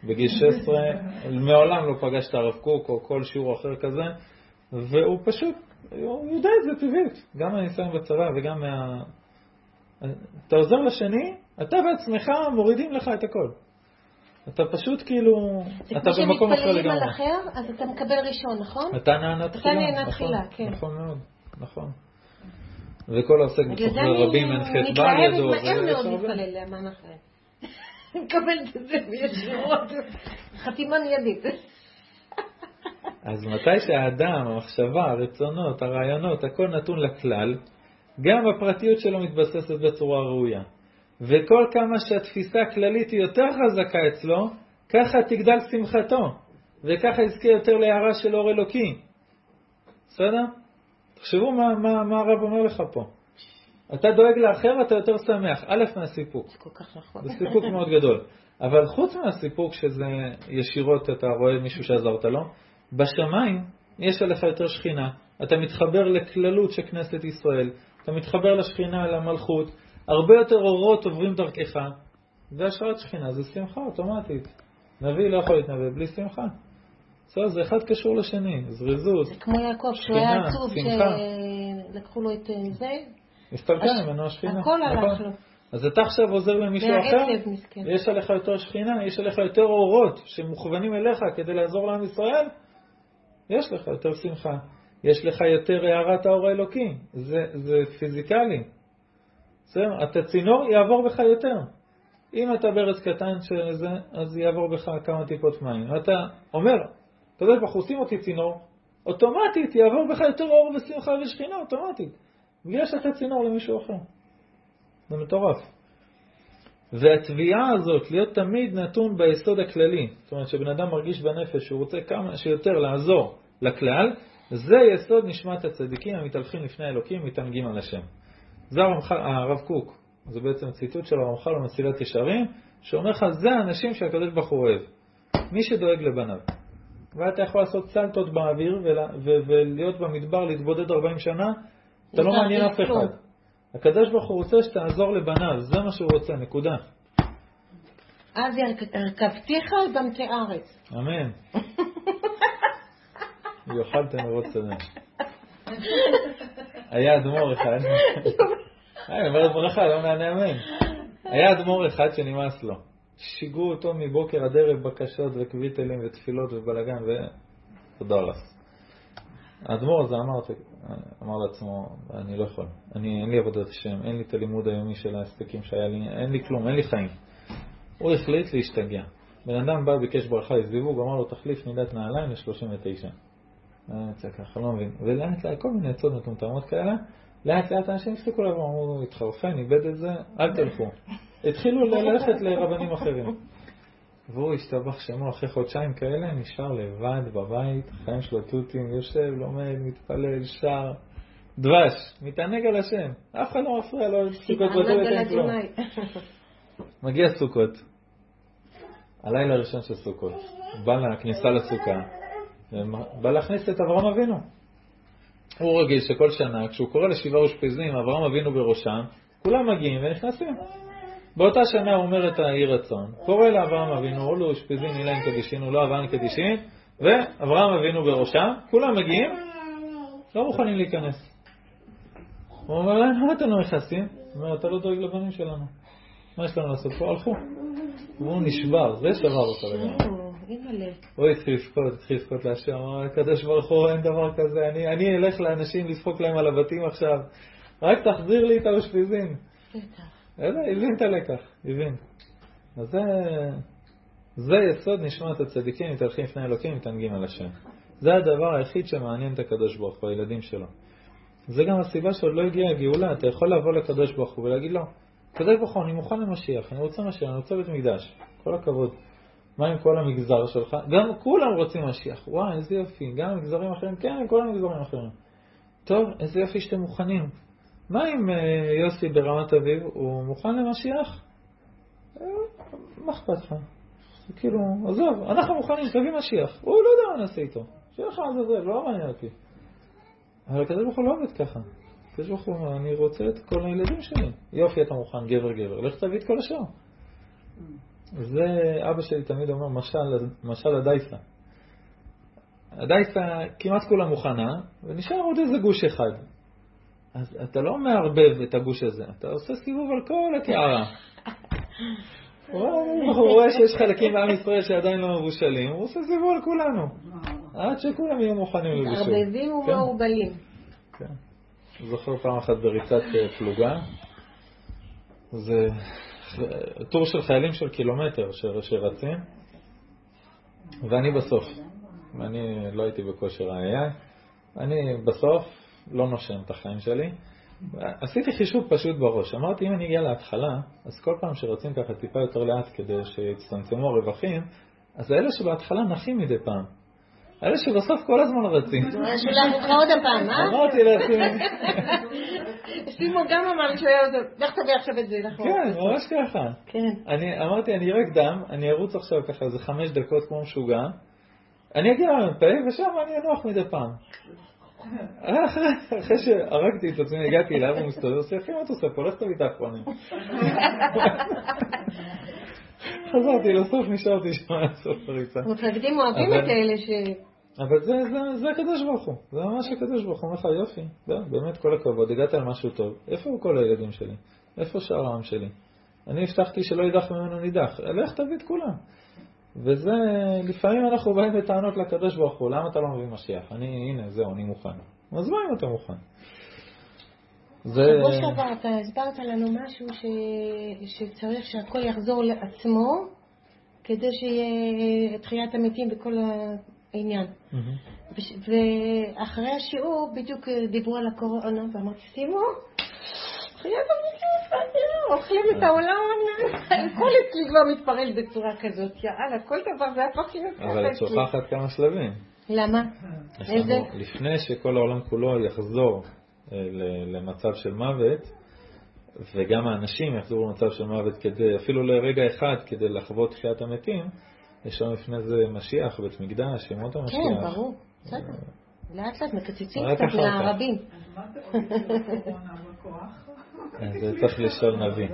בגיל 16, <laughs> מעולם לא פגש את הרב קוק או כל שיעור אחר כזה, והוא פשוט, הוא יודע את זה טבעית, גם מהניסיון בצבא וגם מה... אתה עוזר לשני, אתה בעצמך מורידים לך את הכל. אתה פשוט כאילו, זה אתה כמו במקום אחר שמתפללים על לגמרי. אחר, אז אתה מקבל ראשון, נכון? אתה נענה אתה תחילה. נענה נכון, תחילה, כן. נכון מאוד, נכון. וכל העוסק בגלל זה בסוחרי רבים אין חטא בא על ידו. מתלהבת מהר מאוד. להתפלל לאמן אחר. מקבלת את זה בישירות. חתימה מיידית. אז מתי שהאדם, המחשבה, הרצונות, הרעיונות, הכל נתון לכלל, גם הפרטיות שלו מתבססת בצורה ראויה. וכל כמה שהתפיסה הכללית היא יותר חזקה אצלו, ככה תגדל שמחתו, וככה יזכה יותר להערה של אור אלוקי. בסדר? תחשבו מה, מה, מה הרב אומר לך פה. אתה דואג לאחר, אתה יותר שמח. א', מהסיפוק. זה כל כך נכון. זה סיפוק מאוד גדול. אבל חוץ מהסיפוק שזה ישירות אתה רואה מישהו שעזרת לו, בשמיים יש עליך יותר שכינה. אתה מתחבר לכללות של כנסת ישראל, אתה מתחבר לשכינה, למלכות, הרבה יותר אורות עוברים דרכך, זה השראת שכינה, זה שמחה אוטומטית. נביא לא יכול להתנבא בלי שמחה. בסדר, זה אחד קשור לשני, זריזות, זה כמו יעקב, שהוא שכינה, היה עצוב, שמחה. שלקחו לו את אה, זה, הסתלקה הש- ממנו השכינה. הכל הלך נכון? לו. אז אתה עכשיו עוזר למישהו אחר, מהעצב מסכן. יש עליך יותר שכינה, יש עליך יותר אורות שמוכוונים אליך כדי לעזור לעם ישראל, יש לך יותר שמחה. יש לך יותר הארת האור האלוקי, זה, זה פיזיקלי. בסדר? אתה צינור, יעבור בך יותר. אם אתה ברז קטן של זה, אז יעבור בך כמה טיפות מים. אתה אומר, הקדוש ברוך הוא שים אותי צינור, אוטומטית יעבור בך יותר אור ושמחה ושכינה, אוטומטית. בגלל שאתה צינור למישהו אחר. זה מטורף. והתביעה הזאת, להיות תמיד נתון ביסוד הכללי, זאת אומרת שבן אדם מרגיש בנפש שהוא רוצה כמה שיותר לעזור לכלל, זה יסוד נשמת הצדיקים המתהלכים לפני האלוקים, מתענגים על השם. זה הרמח"ל- הרב קוק, זה בעצם ציטוט של הרמח"ל במסילת ישרים, שאומר לך, זה האנשים שהקדוש ברוך הוא אוהב, מי שדואג לבניו. ואתה יכול לעשות סלטות באוויר ו, ולהיות במדבר, להתבודד 40 שנה, אתה לא מעניין אף. אחד. הקדוש ברוך הוא רוצה שתעזור לבניו, זה מה שהוא רוצה, נקודה. אז הרכבתיך על במתי ארץ. אמן. <laughs> ויאכלתם מרוץ שדה. היה אדמו"ר אחד, היי, אומרת ברכה, לא מענה אמן. היה אדמו"ר אחד שנמאס לו. שיגעו אותו מבוקר עד ערב בקשות וקוויטלים ותפילות ובלאגן ותודה לך. האדמו"ר הזה אמר, אמר לעצמו, אני לא יכול, אני, אין לי עבודת השם, אין לי את הלימוד היומי של ההספקים שהיה לי, אין לי כלום, אין לי חיים. הוא החליט להשתגע. בן אדם בא, ביקש ברכה לזיווג, אמר לו, תחליף מידת נעליים ל-39. יצא ככה, לא מבין. ולאט לאט, כל מיני עצות מטומטמות כאלה, לאט לאט אנשים הפסיקו לבוא, אמרו, התחרפן, איבד את זה, אל תלכו. התחילו ללכת לרבנים אחרים. והוא השתבח שמו אחרי חודשיים כאלה, נשאר לבד בבית, חיים שלו תותים, יושב, לומד, מתפלל, שר, דבש, מתענג על השם. אף אחד לא מפריע לו, סוכות בטוח אין כלום. מגיע סוכות, הלילה הראשון של סוכות, בא לכניסה לסוכה, בא להכניס את אברהם אבינו. הוא רגיל שכל שנה, כשהוא קורא לשבעה אושפיזים, אברהם אבינו בראשם, כולם מגיעים ונכנסים. באותה שנה הוא אומר את האי רצון, קורא לאברהם אבינו, או לאושפיזין אילן קדישין, הוא לא אברהם קדישין, ואברהם אבינו בראשם, כולם מגיעים, לא מוכנים להיכנס. הוא אומר להם, למה אתם לא נכנסים? הוא אומר, אתה לא דואג לבנים שלנו. מה יש לנו לעשות פה? הלכו. והוא נשבר, זה שבר אותו לגמרי. אימא'לה. הוא התחיל לבכות, התחיל לבכות להשם, אמר, הקדוש ברוך הוא, אין דבר כזה, אני, אני אלך לאנשים לצחוק להם על הבתים עכשיו, רק תחזיר לי את האושפיזין. הבין את הלקח, הבין. אז זה, זה יסוד נשמת הצדיקים, מתהלכים לפני אלוקים, מתענגים על השם. זה הדבר היחיד שמעניין את הקדוש ברוך הוא, הילדים שלו. זה גם הסיבה שעוד לא הגיעה הגאולה, אתה יכול לבוא לקדוש ברוך הוא ולהגיד לו, קדוש ברוך הוא, אני מוכן למשיח, אני רוצה משיח, אני רוצה בית מקדש, כל הכבוד. מה עם כל המגזר שלך? גם כולם רוצים משיח, וואי, איזה יופי, גם המגזרים האחרים, כן, כל המגזרים האחרים. טוב, איזה יופי שאתם מוכנים. מה עם אה, יוסי ברמת אביב? הוא מוכן למשיח? אה, מה אכפת לך? כאילו, עזוב, אנחנו מוכנים, תביא משיח. הוא לא יודע מה נעשה איתו. שיהיה לך זה, לא מעניין אותי. אבל הקדוש ברוך הוא לא עובד ככה. הקדוש ברוך הוא אני רוצה את כל הילדים שלי. יופי, אתה מוכן, גבר גבר, לך תביא את כל השאר. זה אבא שלי תמיד אומר, משל, משל הדייסה. הדייסה כמעט כולה מוכנה, ונשאר עוד איזה גוש אחד. אז אתה לא מערבב את הגוש הזה, אתה עושה סיבוב על כל הקערה. <laughs> הוא רואה שיש חלקים בעם ישראל שעדיין לא מבושלים, הוא עושה סיבוב על כולנו. עד שכולם יהיו מוכנים לבישול. מתערבבים ומעורבלים. כן. זוכר פעם אחת בריצת אה, פלוגה, זה טור של חיילים של קילומטר שרצים, ואני בסוף. אני לא הייתי בכושר ה-AI, אני בסוף לא נושם את החיים שלי. עשיתי חישוב פשוט בראש. אמרתי, אם אני אגיע להתחלה, אז כל פעם שרצים ככה טיפה יותר לאט כדי שיצטמצמו הרווחים, אז האלה שבהתחלה נחים מדי פעם. האלה שבסוף כל הזמן רצים. שולח אותך עוד הפעם, אה? אמרתי לעצמי, <laughs> שימו גם אמר לי שהוא היה עוזר, לך תביא עכשיו את זה, נכון. כן, ממש ככה. כן. אני אמרתי, אני ארק דם, אני ארוץ עכשיו ככה איזה חמש דקות כמו משוגע, אני אגיע למ"פ ושם אני אנוח מדי פעם. אחרי שהרגתי את עצמי, הגעתי אליו, הוא מסתובב, עושה, אחי, מה אתה עושה פה? לך תביא את האחרונים. <laughs> חזרתי לסוף, נשארתי שם עד סוף הריצה. המפקדים אוהבים את אלה ש... אבל זה, זה, זה הקדוש ברוך הוא, זה ממש הקדוש ברוך הוא, אומר לך יופי, באמת כל הכבוד, הגעת למשהו טוב, איפה כל הילדים שלי? איפה שאר העם שלי? אני הבטחתי שלא יידח ממנו נידח, לך תביא את כולם. וזה, לפעמים אנחנו באים בטענות לקדוש ברוך הוא, למה אתה לא מביא משיח? אני, הנה, זהו, אני מוכן. אז מה אם אתה מוכן? זה... שבוע שעבר אתה הסברת לנו משהו ש... שצריך שהכל יחזור לעצמו כדי שיהיה תחיית המתים וכל העניין. וש- ואחרי השיעור בדיוק דיברו על הקורונה ואמרתי, שימו, אה, אוכלים את העולם, <laughs> הכל אצלי כבר מתפרל בצורה כזאת, יאללה, כל דבר זה הפך להיות אבל ככה את אצלי. שוכחת כמה שלבים. למה? איזה? לפני שכל העולם כולו יחזור אה, למצב של מוות, וגם האנשים יחזרו למצב של מוות כדי, אפילו לרגע אחד, כדי לחוות תחיית המתים, יש לנו לפני זה משיח, בית מקדש, ימות המשיח. כן, ברור, בסדר. לאט לאט מקצצים קצת בכוח? אה, זה צריך לשאול נביא.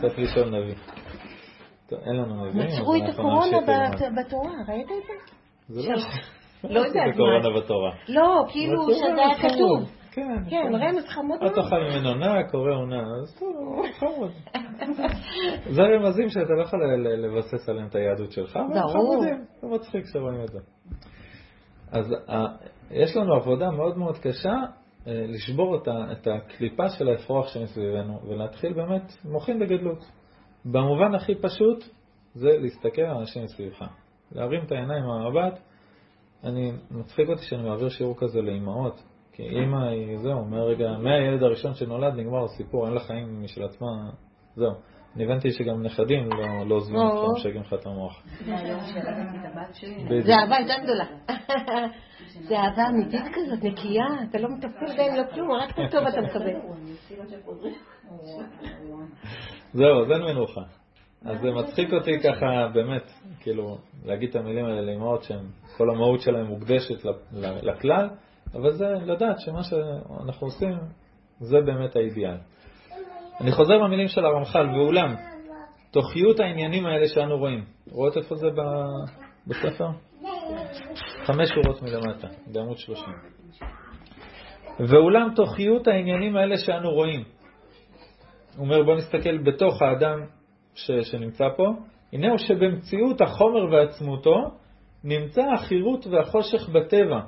צריך לשאול נביא. אין לנו נביאים, מצאו את הקורונה בתורה, ראית את זה? זה לא... לא יודעת <laughs> מה. לא, כאילו שזה היה חמוד. כתוב. כן, כן, רמז חמוד מאוד. תאכל ממנו נע, קורא עונה, אז טוב, חמוד. <laughs> זה רמזים שאתה לא יכול לבסס עליהם את היהדות שלך, אבל. חמודים, זה מצחיק שרואים את זה. אז אה, יש לנו עבודה מאוד מאוד קשה אה, לשבור את ה- את הקליפה של האפרוח שמסביבנו ולהתחיל באמת מוחין בגדלות. במובן הכי פשוט זה להסתכל על אנשים מסביבך. להרים את העיניים מהמבט. אני, מצחיק אותי שאני מעביר שיעור כזה לאימהות, כי אימא היא, זהו, מהרגע, מהילד הראשון שנולד נגמר הסיפור, אין לה חיים משל עצמה, זהו. אני הבנתי שגם נכדים לא, לא עוזבים או. אותך, משגעים לך את המוח. זה את אהבה יותר גדולה. זה אהבה אמיתית כזאת, נקייה, אתה לא מטפל בהם, לא כלום, רק את הטוב אתה מקבל. זהו, אז אין מנוחה. אז זה מצחיק אותי ככה, באמת, כאילו, להגיד את המילים האלה לאמהות שהן, כל המהות שלהן מוקדשת לכלל, אבל זה לדעת שמה שאנחנו עושים, זה באמת האידיאל. אני חוזר למילים של הרמח"ל, ואולם, תוכיות העניינים האלה שאנו רואים. רואות איפה זה ב- בספר? חמש שורות מלמטה, בעמוד 30. ואולם תוכיות העניינים האלה שאנו רואים. הוא אומר בוא נסתכל בתוך האדם ש, שנמצא פה, הנה הוא שבמציאות החומר ועצמותו נמצא החירות והחושך בטבע.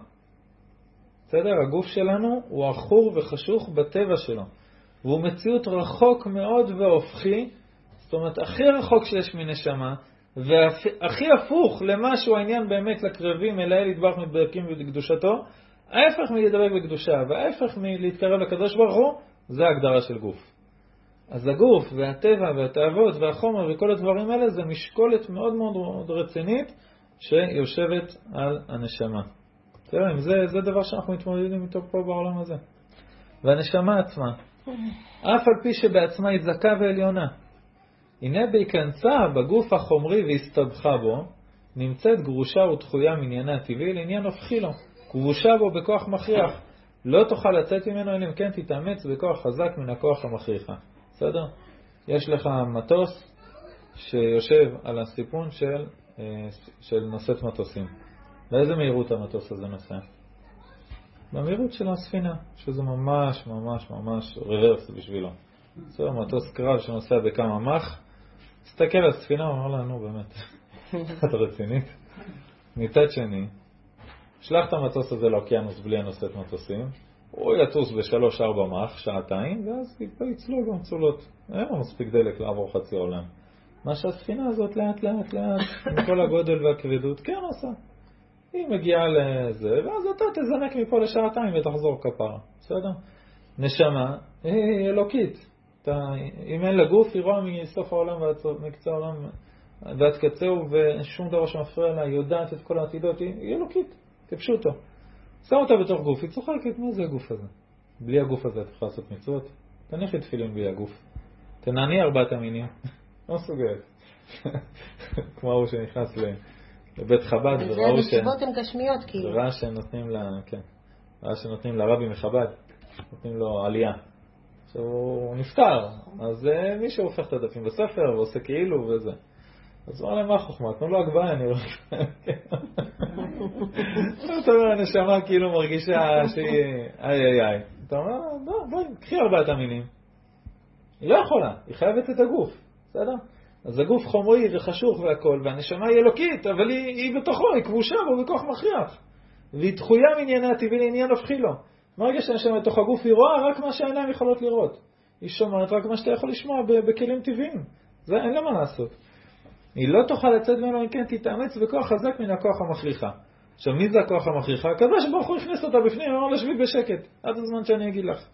בסדר? הגוף שלנו הוא עכור וחשוך בטבע שלו, והוא מציאות רחוק מאוד והופכי, זאת אומרת הכי רחוק שיש מנשמה, והכי הפוך למה שהוא העניין באמת לקרבים אל האל ידבח מתברקים בקדושתו, ההפך מלדבק בקדושה וההפך מלהתקרב לקדוש ברוך הוא, זה ההגדרה של גוף. אז הגוף והטבע והתאוות והחומר וכל הדברים האלה זה משקולת מאוד מאוד רצינית שיושבת על הנשמה. בסדר? זה, זה דבר שאנחנו מתמודדים איתו פה בעולם הזה. והנשמה עצמה, אף על פי שבעצמה היא זכה ועליונה, הנה בהיכנסה בגוף החומרי והסתבכה בו, נמצאת גרושה ודחויה מעניינה הטבעי לעניין הופכי לו. גרושה בו בכוח מכריח. לא תוכל לצאת ממנו אלא אם כן תתאמץ בכוח חזק מן הכוח המכריחה. בסדר? יש לך מטוס שיושב על הסיפון של, אה, של נושאת מטוסים. באיזה מהירות המטוס הזה נוסע? במהירות של הספינה, שזה ממש ממש ממש רוורס בשבילו. בסדר, מטוס קרב שנוסע בכמה מח, תסתכל על הספינה, הוא אומר לה, נו באמת, <laughs> את רצינית? מצד שני, שלח את המטוס הזה לאוקיינוס בלי הנושאת מטוסים, הוא יטוס בשלוש-ארבע מח, שעתיים, ואז יצלו גם צולות. אין לו מספיק דלק לעבור חצי עולם. מה שהספינה הזאת לאט לאט לאט, עם כל הגודל והכבדות, כן עושה. היא מגיעה לזה, ואז אתה תזנק מפה לשעתיים ותחזור כפרה, בסדר? נשמה היא אלוקית. אתה, אם אין לה גוף, היא רואה מסוף העולם ועד מקצה העולם ועד קצהו, ושום דבר שמפריע לה, היא יודעת את כל העתידות, היא, היא אלוקית, כפשוטו. שם אותה בתוך גוף, היא צוחקת, מה זה הגוף הזה? בלי הגוף הזה את יכולה לעשות מצוות? תניחי תפילין בלי הגוף. תנעני ארבעת המינים. <laughs> לא מסוגלת. <laughs> כמו ההוא שנכנס ל- לבית חב"ד וראו ש... המצוות הן גשמיות, כאילו. וראה שהם נותנים לה, כן. מה שנותנים לרבי מחב"ד, נותנים לו עלייה. עכשיו הוא נפטר, אז אה, מישהו הופך את הדפים בספר ועושה כאילו וזה. אז הוא אמר להם, מה החוכמה? תנו לו הגבהה, אני רואה. <laughs> אתה אומר, הנשמה כאילו מרגישה שהיא איי איי איי. אתה אומר, לא, בואי, קחי ארבעת המינים. היא לא יכולה, היא חייבת את הגוף, בסדר? אז הגוף חומרי וחשוך והכל, והנשמה היא אלוקית, אבל היא, היא בתוכו, היא כבושה בו בכוח מכריח. והיא דחויה מענייני הטבעי לעניין הפכי לו. ברגע שהנשמה בתוך הגוף היא רואה רק מה שהעיניים יכולות לראות. היא שומעת רק מה שאתה יכול לשמוע בכלים טבעיים. זה אין לה מה לעשות. היא לא תוכל לצאת ממנו אם כן תתאמץ בכוח חזק מן הכוח המכריחה. עכשיו, מי זה הכוח המכריחה? הקדוש ברוך הוא הכניס אותה בפנים, אמר לה שבי בשקט, עד הזמן שאני אגיד לך.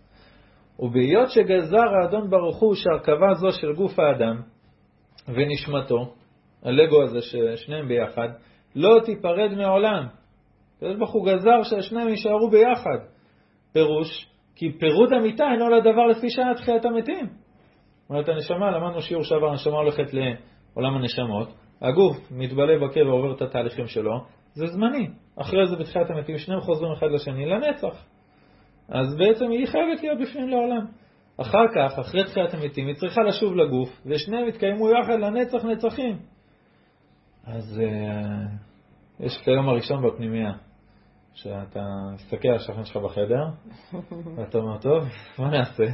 ובהיות שגזר האדון ברוך הוא שהרכבה זו של גוף האדם ונשמתו, הלגו הזה ששניהם ביחד, לא תיפרד מעולם. הקדוש ברוך הוא גזר שהשניים יישארו ביחד. פירוש, כי פירוד המיטה אינו לדבר לפי שעה תחיית המתים. אומרת הנשמה, למדנו שיעור שעבר, הנשמה הולכת לעולם הנשמות, הגוף מתבלה בקבע ועובר את התהליכים שלו, זה זמני. אחרי זה בתחיית המתים שניהם חוזרים אחד לשני לנצח. אז בעצם היא חייבת להיות בפנים לעולם. אחר כך, אחרי תחיית המתים, היא צריכה לשוב לגוף, ושניהם יתקיימו יחד לנצח נצחים. אז uh, יש את היום הראשון בפנימייה, שאתה מסתכל על השכן שלך בחדר, <laughs> ואתה אומר, טוב, מה נעשה?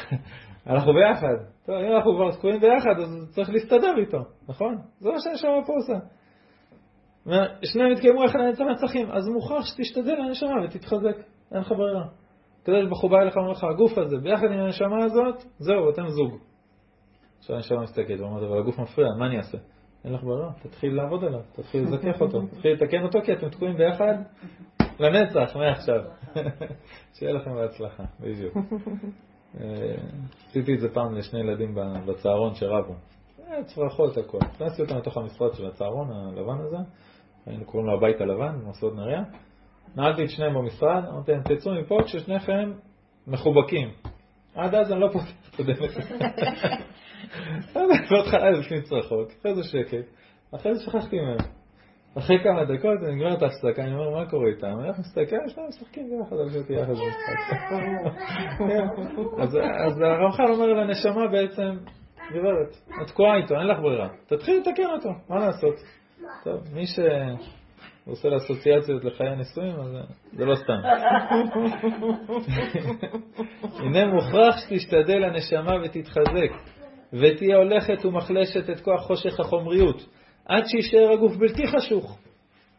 <laughs> אנחנו ביחד. טוב, אם אנחנו כבר תקועים ביחד, אז צריך להסתדר איתו, נכון? זה מה שהנשמה פה עושה. שניהם יתקיימו יחד לנצח נצחים, אז מוכרח שתשתדל לנשמה ותתחזק, אין לך ברירה. הקדוש ברוך הוא בא אליך ואומר לך, הגוף הזה, ביחד עם הנשמה הזאת, זהו, אתם זוג. עכשיו הנשמה מסתכלת ואומרת, אבל הגוף מפריע, מה אני אעשה? אין לך ברירה, תתחיל לעבוד עליו, תתחיל לזכך אותו, תתחיל לתקן אותו, כי אתם תקועים ביחד לנצח, מעכשיו. <laughs> שיהיה לכם בהצלחה, בדיוק. אה, עשיתי את זה פעם לשני ילדים בצהרון שרבו. צרחות, הכל. הכנסתי אותם לתוך המשרד של הצהרון הלבן הזה, היינו קוראים לו הבית הלבן, במסעות נריה. נעלתי את שניהם במשרד, אמרתי להם, תצאו מפה כששניכם מחובקים. עד אז אני לא פותח את הדלת. <laughs> בהתחלה לפני צרחות, אחרי זה שקט, אחרי זה שכחתי מהם. אחרי כמה דקות נגמרת ההפסקה, אני אומר, מה קורה איתם? אני מסתכל, להם משחקים ביחד, על שאותי יחד במשחק. <laughs> אז הרמח"ל אומר לנשמה בעצם, גברת, את תקועה איתו, אין לך ברירה. תתחיל לתקן אותו, מה לעשות? טוב, מי שעושה לאסוציאציות לחיי הנישואים, אז זה לא סתם. הנה מוכרח שתשתדל הנשמה ותתחזק, ותהיה הולכת ומחלשת את כוח חושך החומריות. עד שישאר הגוף בלתי חשוך,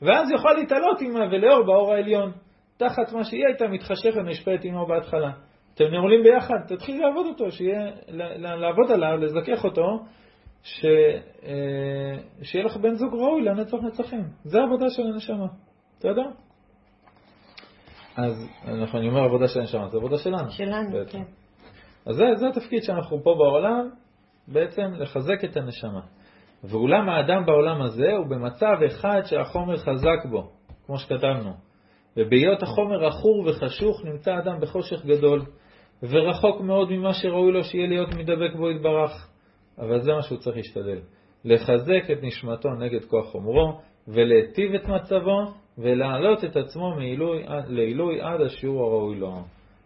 ואז יוכל להתעלות עמה ולאור באור העליון, תחת מה שהיא הייתה מתחשכת ונשפטת עמו בהתחלה. אתם נעולים ביחד, תתחיל לעבוד אותו, שיהיה, לעבוד עליו, לזכך אותו, ש, אה, שיהיה לך בן זוג ראוי לנצח נצחים. זה העבודה של הנשמה, יודע? אז אנחנו, אני אומר עבודה של הנשמה, זה עבודה שלנו. שלנו, בעצם. כן. אז זה, זה התפקיד שאנחנו פה בעולם, בעצם לחזק את הנשמה. ואולם האדם בעולם הזה הוא במצב אחד שהחומר חזק בו, כמו שכתבנו. ובהיות החומר עכור וחשוך נמצא אדם בחושך גדול, ורחוק מאוד ממה שראוי לו שיהיה להיות מדבק בו יתברך. אבל זה מה שהוא צריך להשתדל. לחזק את נשמתו נגד כוח חומרו, ולהיטיב את מצבו, ולהעלות את עצמו מעילוי, לעילוי עד השיעור הראוי לו.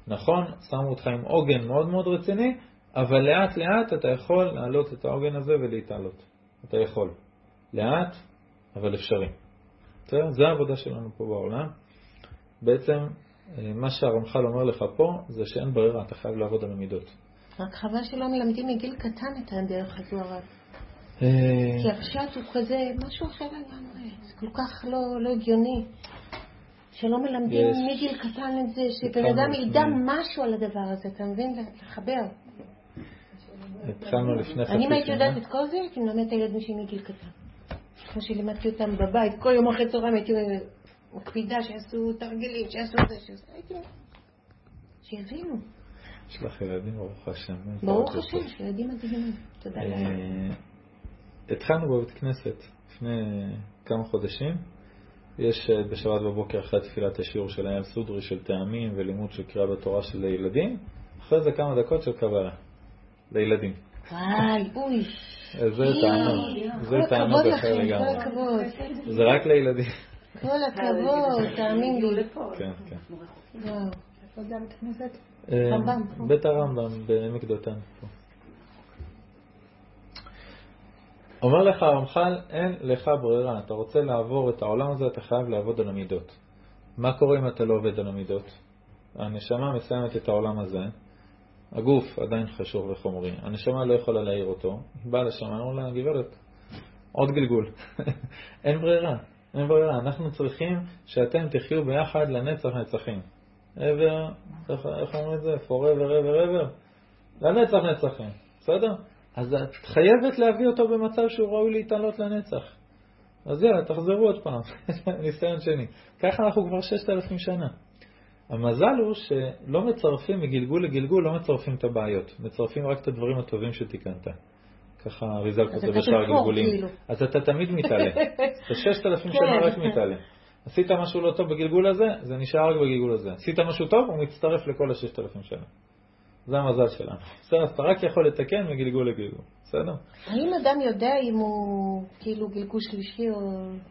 נכון, שמו אותך עם עוגן מאוד מאוד רציני, אבל לאט לאט אתה יכול להעלות את העוגן הזה ולהתעלות. אתה יכול. לאט, אבל אפשרי. בסדר? זה העבודה שלנו פה בעולם. בעצם, אה, מה שהרמח"ל אומר לך פה, זה שאין ברירה, אתה חייב לעבוד על המידות. רק חבל שלא מלמדים מגיל קטן את הדרך הזו הרב. אה, כי הפשט הוא כזה, משהו אחר לגמרי. זה כל כך לא, לא הגיוני. שלא מלמדים. מגיל קטן את זה, שבן אדם ידע משהו על הדבר הזה, אתה מבין? לחבר. התחלנו לפני חצי שנה. אני אם הייתי יודעת את כל זה, הייתי מלמדת את הילדים שלי מגיל קטן. כמו שלימדתי אותם בבית, כל יום אחרי צהריים הייתי מקפידה שיעשו תרגילים, שיעשו זה, שיעשו... הייתי... שיבינו. יש לך ילדים, ברוך השם. ברוך השם, יש ילדים מדהימים. תודה לאל. אה, התחלנו בבית כנסת לפני כמה חודשים. יש אה, בשבת בבוקר אחרי תפילת השיעור של אייל סודרי של טעמים ולימוד של קריאה בתורה של ילדים, אחרי זה כמה דקות של קבלה. לילדים. וואי, אוי. זה תענוג, זה תענוג אחר לגמרי. זה רק לילדים. כל הכבוד, תאמין לי. כן, כן. בית? אה, רמב"ם. בית הרמב"ם בעמק דותן. אומר לך הרמח"ל, אין לך ברירה, אתה רוצה לעבור את העולם הזה, אתה חייב לעבוד על המידות. מה קורה אם אתה לא עובד על המידות? הנשמה מסיימת את העולם הזה, הגוף עדיין חשוב וחומרי, הנשמה לא יכולה להעיר אותו, היא באה לשם, אמרו לה, גברת, עוד גלגול. <laughs> אין ברירה, אין ברירה, אנחנו צריכים שאתם תחיו ביחד לנצח נצחים. Ever, איך אומרים את זה? forever, ever, ever. לנצח נצחים, בסדר? אז את חייבת להביא אותו במצב שהוא ראוי להתעלות לנצח. אז יאללה, תחזרו עוד פעם, <laughs> ניסיון שני. ככה אנחנו כבר ששת אלפים שנה. המזל הוא שלא מצרפים מגלגול לגלגול, לא מצרפים את הבעיות, מצרפים רק את הדברים הטובים שתיקנת. ככה אריזל כותב בשאר הגלגולים. כאילו. אז אתה תמיד מתעלה. <laughs> אתה ששת אלפים כן. שנה רק מתעלה. עשית משהו לא טוב בגלגול הזה, זה נשאר רק בגלגול הזה. עשית משהו טוב, הוא מצטרף לכל הששת אלפים שנה. זה המזל שלנו. בסדר, אז אתה רק יכול לתקן מגלגול לגלגול. בסדר? האם אדם יודע אם הוא כאילו גלגול שלישי או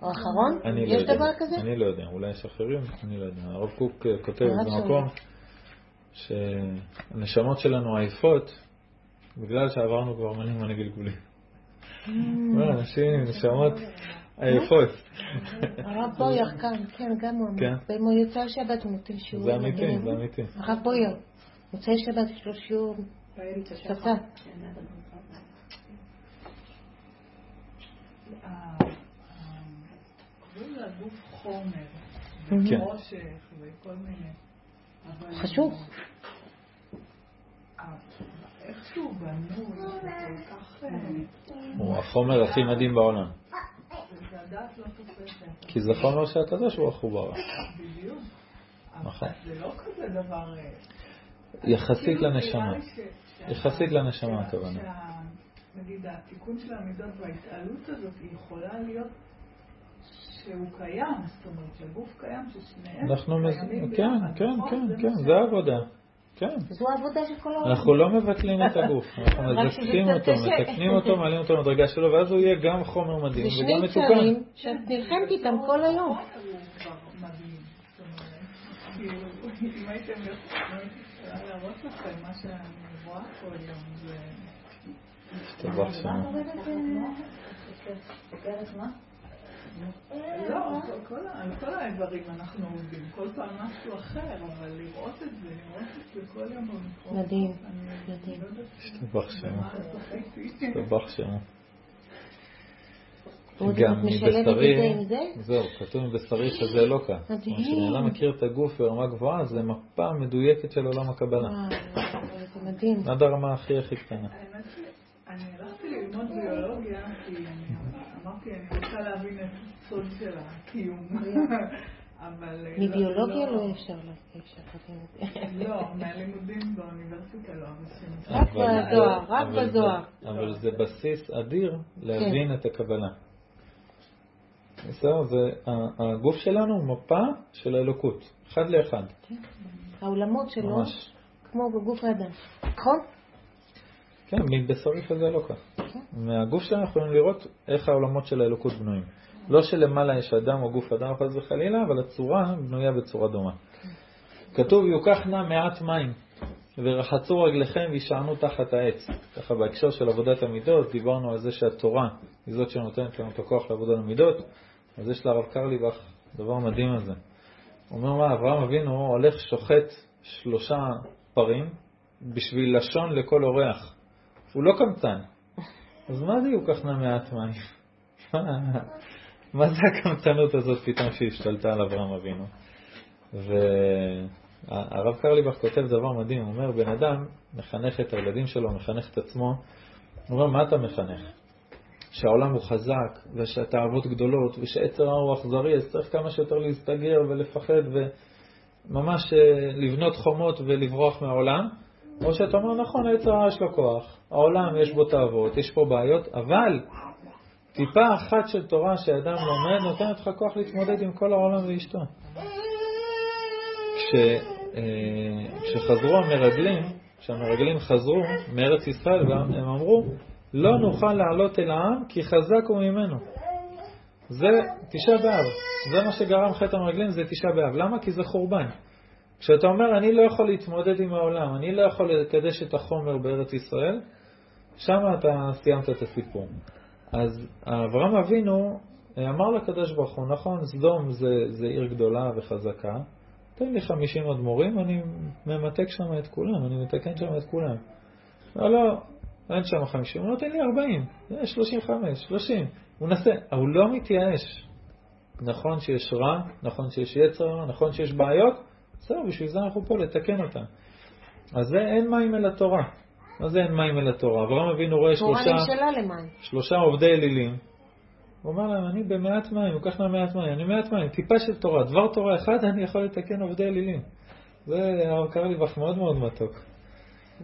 או אחרון? אני לא יש יודע. דבר כזה? אני לא יודע, אולי יש אחרים, אני לא יודע. הרב קוק אה, כותב במקום שהנשמות שלנו עייפות בגלל שעברנו כבר מלא מלא גלגולים. Mm. לא, <laughs> אנשים נשמות עייפות. הרב בויר כאן, כן, גם הוא אמר. כן. במוצאי שבת הוא נותן שיעור. זה אמיתי. זה אמיתי. הרב בויר, מוצאי שבת יש לו שיעור שפה. חומר, כן. חשוב. אה, איכשהו. אה, הוא החומר הכי מדהים בעולם. זה הדעת לא תופסת. כי זה חומר שהקדוש ברוך הוא ברא. בדיוק. נכון. זה לא כזה דבר... אה, יחסית כאילו לנשמה. ש- שה- יחסית לנשמה, הכוונה. נגיד התיקון של המידות וההתעלות הזאת יכולה להיות שהוא קיים, זאת אומרת שהגוף קיים, ששניהם. קיימים כן, ביחד, כן? כן, זה כן, ש- זה העבודה. כן. זו העבודה של כל העולם. אנחנו לא מבטלים את הגוף, <laughs> אנחנו קצת אותו. מתקנים אותו, מעלים אותו למדרגה שלו, ואז הוא יהיה גם חומר מדהים זה שני וגם מתוקן. יצרים שאת נלחמת איתם כל היום. אם הייתם יכולים להראות לכם מה שאני רואה כל יום, זה... השתבח שמו. לא, כל- על האיברים אנחנו עובדים, כל פעם משהו אחר, אבל לראות את זה, לראות את זה כל יום במקום. מדהים, אני מדהים. לא יודעת השתבח זכיתי. השתבח. עוד גם מבשרי? זהו, כתוב מבשרי שזה אלוקה. מדהים. כשבן אדם מכיר את הגוף ברמה גבוהה, זה מפה מדויקת של עולם הקבלה. מדהים. עד הרמה הכי הכי קטנה. האמת שאני הלכתי ללמוד ביולוגיה, כי אני אמרתי, אני רוצה להבין את הסוד של הקיום. <laughs> אבל... אה, מביולוגיה לא- לא אפשר לה- אפשר להבין את זה. לא, מהלימודים באוניברסיטה לא. רק בזוהר, רק אבל זה- בזוהר. אבל זה בסיס אדיר כן. להבין את הקבלה. בסדר, זה, ה- הגוף שלנו הוא מפה של האלוקות, אחד לאחד, העולמות שלו. כמו בגוף האדם. נכון? כן, מבשריך זה אלוקה. כן. מהגוף שלנו יכולים לראות איך העולמות של האלוקות בנויים. לא שלמעלה יש אדם או גוף אדם חס וחלילה, אבל הצורה בנויה בצורה דומה. כתוב יוקח נא מעט מים ורחצו רגליכם וישענו תחת העץ. ככה בהקשר של עבודת המידות, דיברנו על זה שהתורה היא זאת שנותנת לנו את הכוח לעבוד על המידות, אז יש לרב קרליבך דבר מדהים על זה. הוא אומר מה, אברהם אבינו הולך שוחט שלושה פרים בשביל לשון לכל אורח. הוא לא קמצן. אז מה זה יוקח נא מעט מים? מה זה הקמצנות הזאת פתאום שהשתלטה על אברהם אבינו? והרב קרליבך כותב דבר מדהים, הוא אומר, בן אדם מחנך את הילדים שלו, מחנך את עצמו, הוא אומר, מה אתה מחנך? שהעולם הוא חזק, ושהתאוות גדולות, ושעצר הרע הוא אכזרי, אז צריך כמה שיותר להסתגר ולפחד וממש אה, לבנות חומות ולברוח מהעולם, או שאתה אומר, נכון, העצר הרע יש לו כוח, העולם יש בו תאוות, יש פה בעיות, אבל טיפה אחת של תורה שאדם לומד נותנת לך כוח להתמודד עם כל העולם ואשתו. כש, אה, כשחזרו המרגלים, כשהמרגלים חזרו מארץ ישראל, והם אמרו, לא נוכל לעלות אל העם כי חזק הוא ממנו. זה תשעה באב. זה מה שגרם חטא המרגלים, זה תשעה באב. למה? כי זה חורבן. כשאתה אומר, אני לא יכול להתמודד עם העולם, אני לא יכול לקדש את החומר בארץ ישראל, שם אתה סיימת את הסיפור. אז אברהם אבינו אמר לקדוש ברוך הוא, נכון, סדום זה, זה עיר גדולה וחזקה, תן לי 50 אדמו"רים, אני ממתק שם את כולם, אני מתקן שם את כולם. לא, לא, אין שם 50, הוא נותן לי 40, זה 35, 30. הוא מנסה, הוא לא מתייאש. נכון שיש רע, נכון שיש יצר נכון שיש בעיות, בסדר, בשביל זה אנחנו פה לתקן אותם. אז זה אין מים אל התורה. מה זה אין מים אל התורה? אברהם אבינו רואה שלושה, שלושה עובדי אלילים. הוא אומר להם, אני במעט מים, הוא לקח מהמעט מים, אני מעט מים, טיפה של תורה, דבר תורה אחד, אני יכול לתקן עובדי אלילים. זה הרב קרליבך מאוד מאוד מתוק.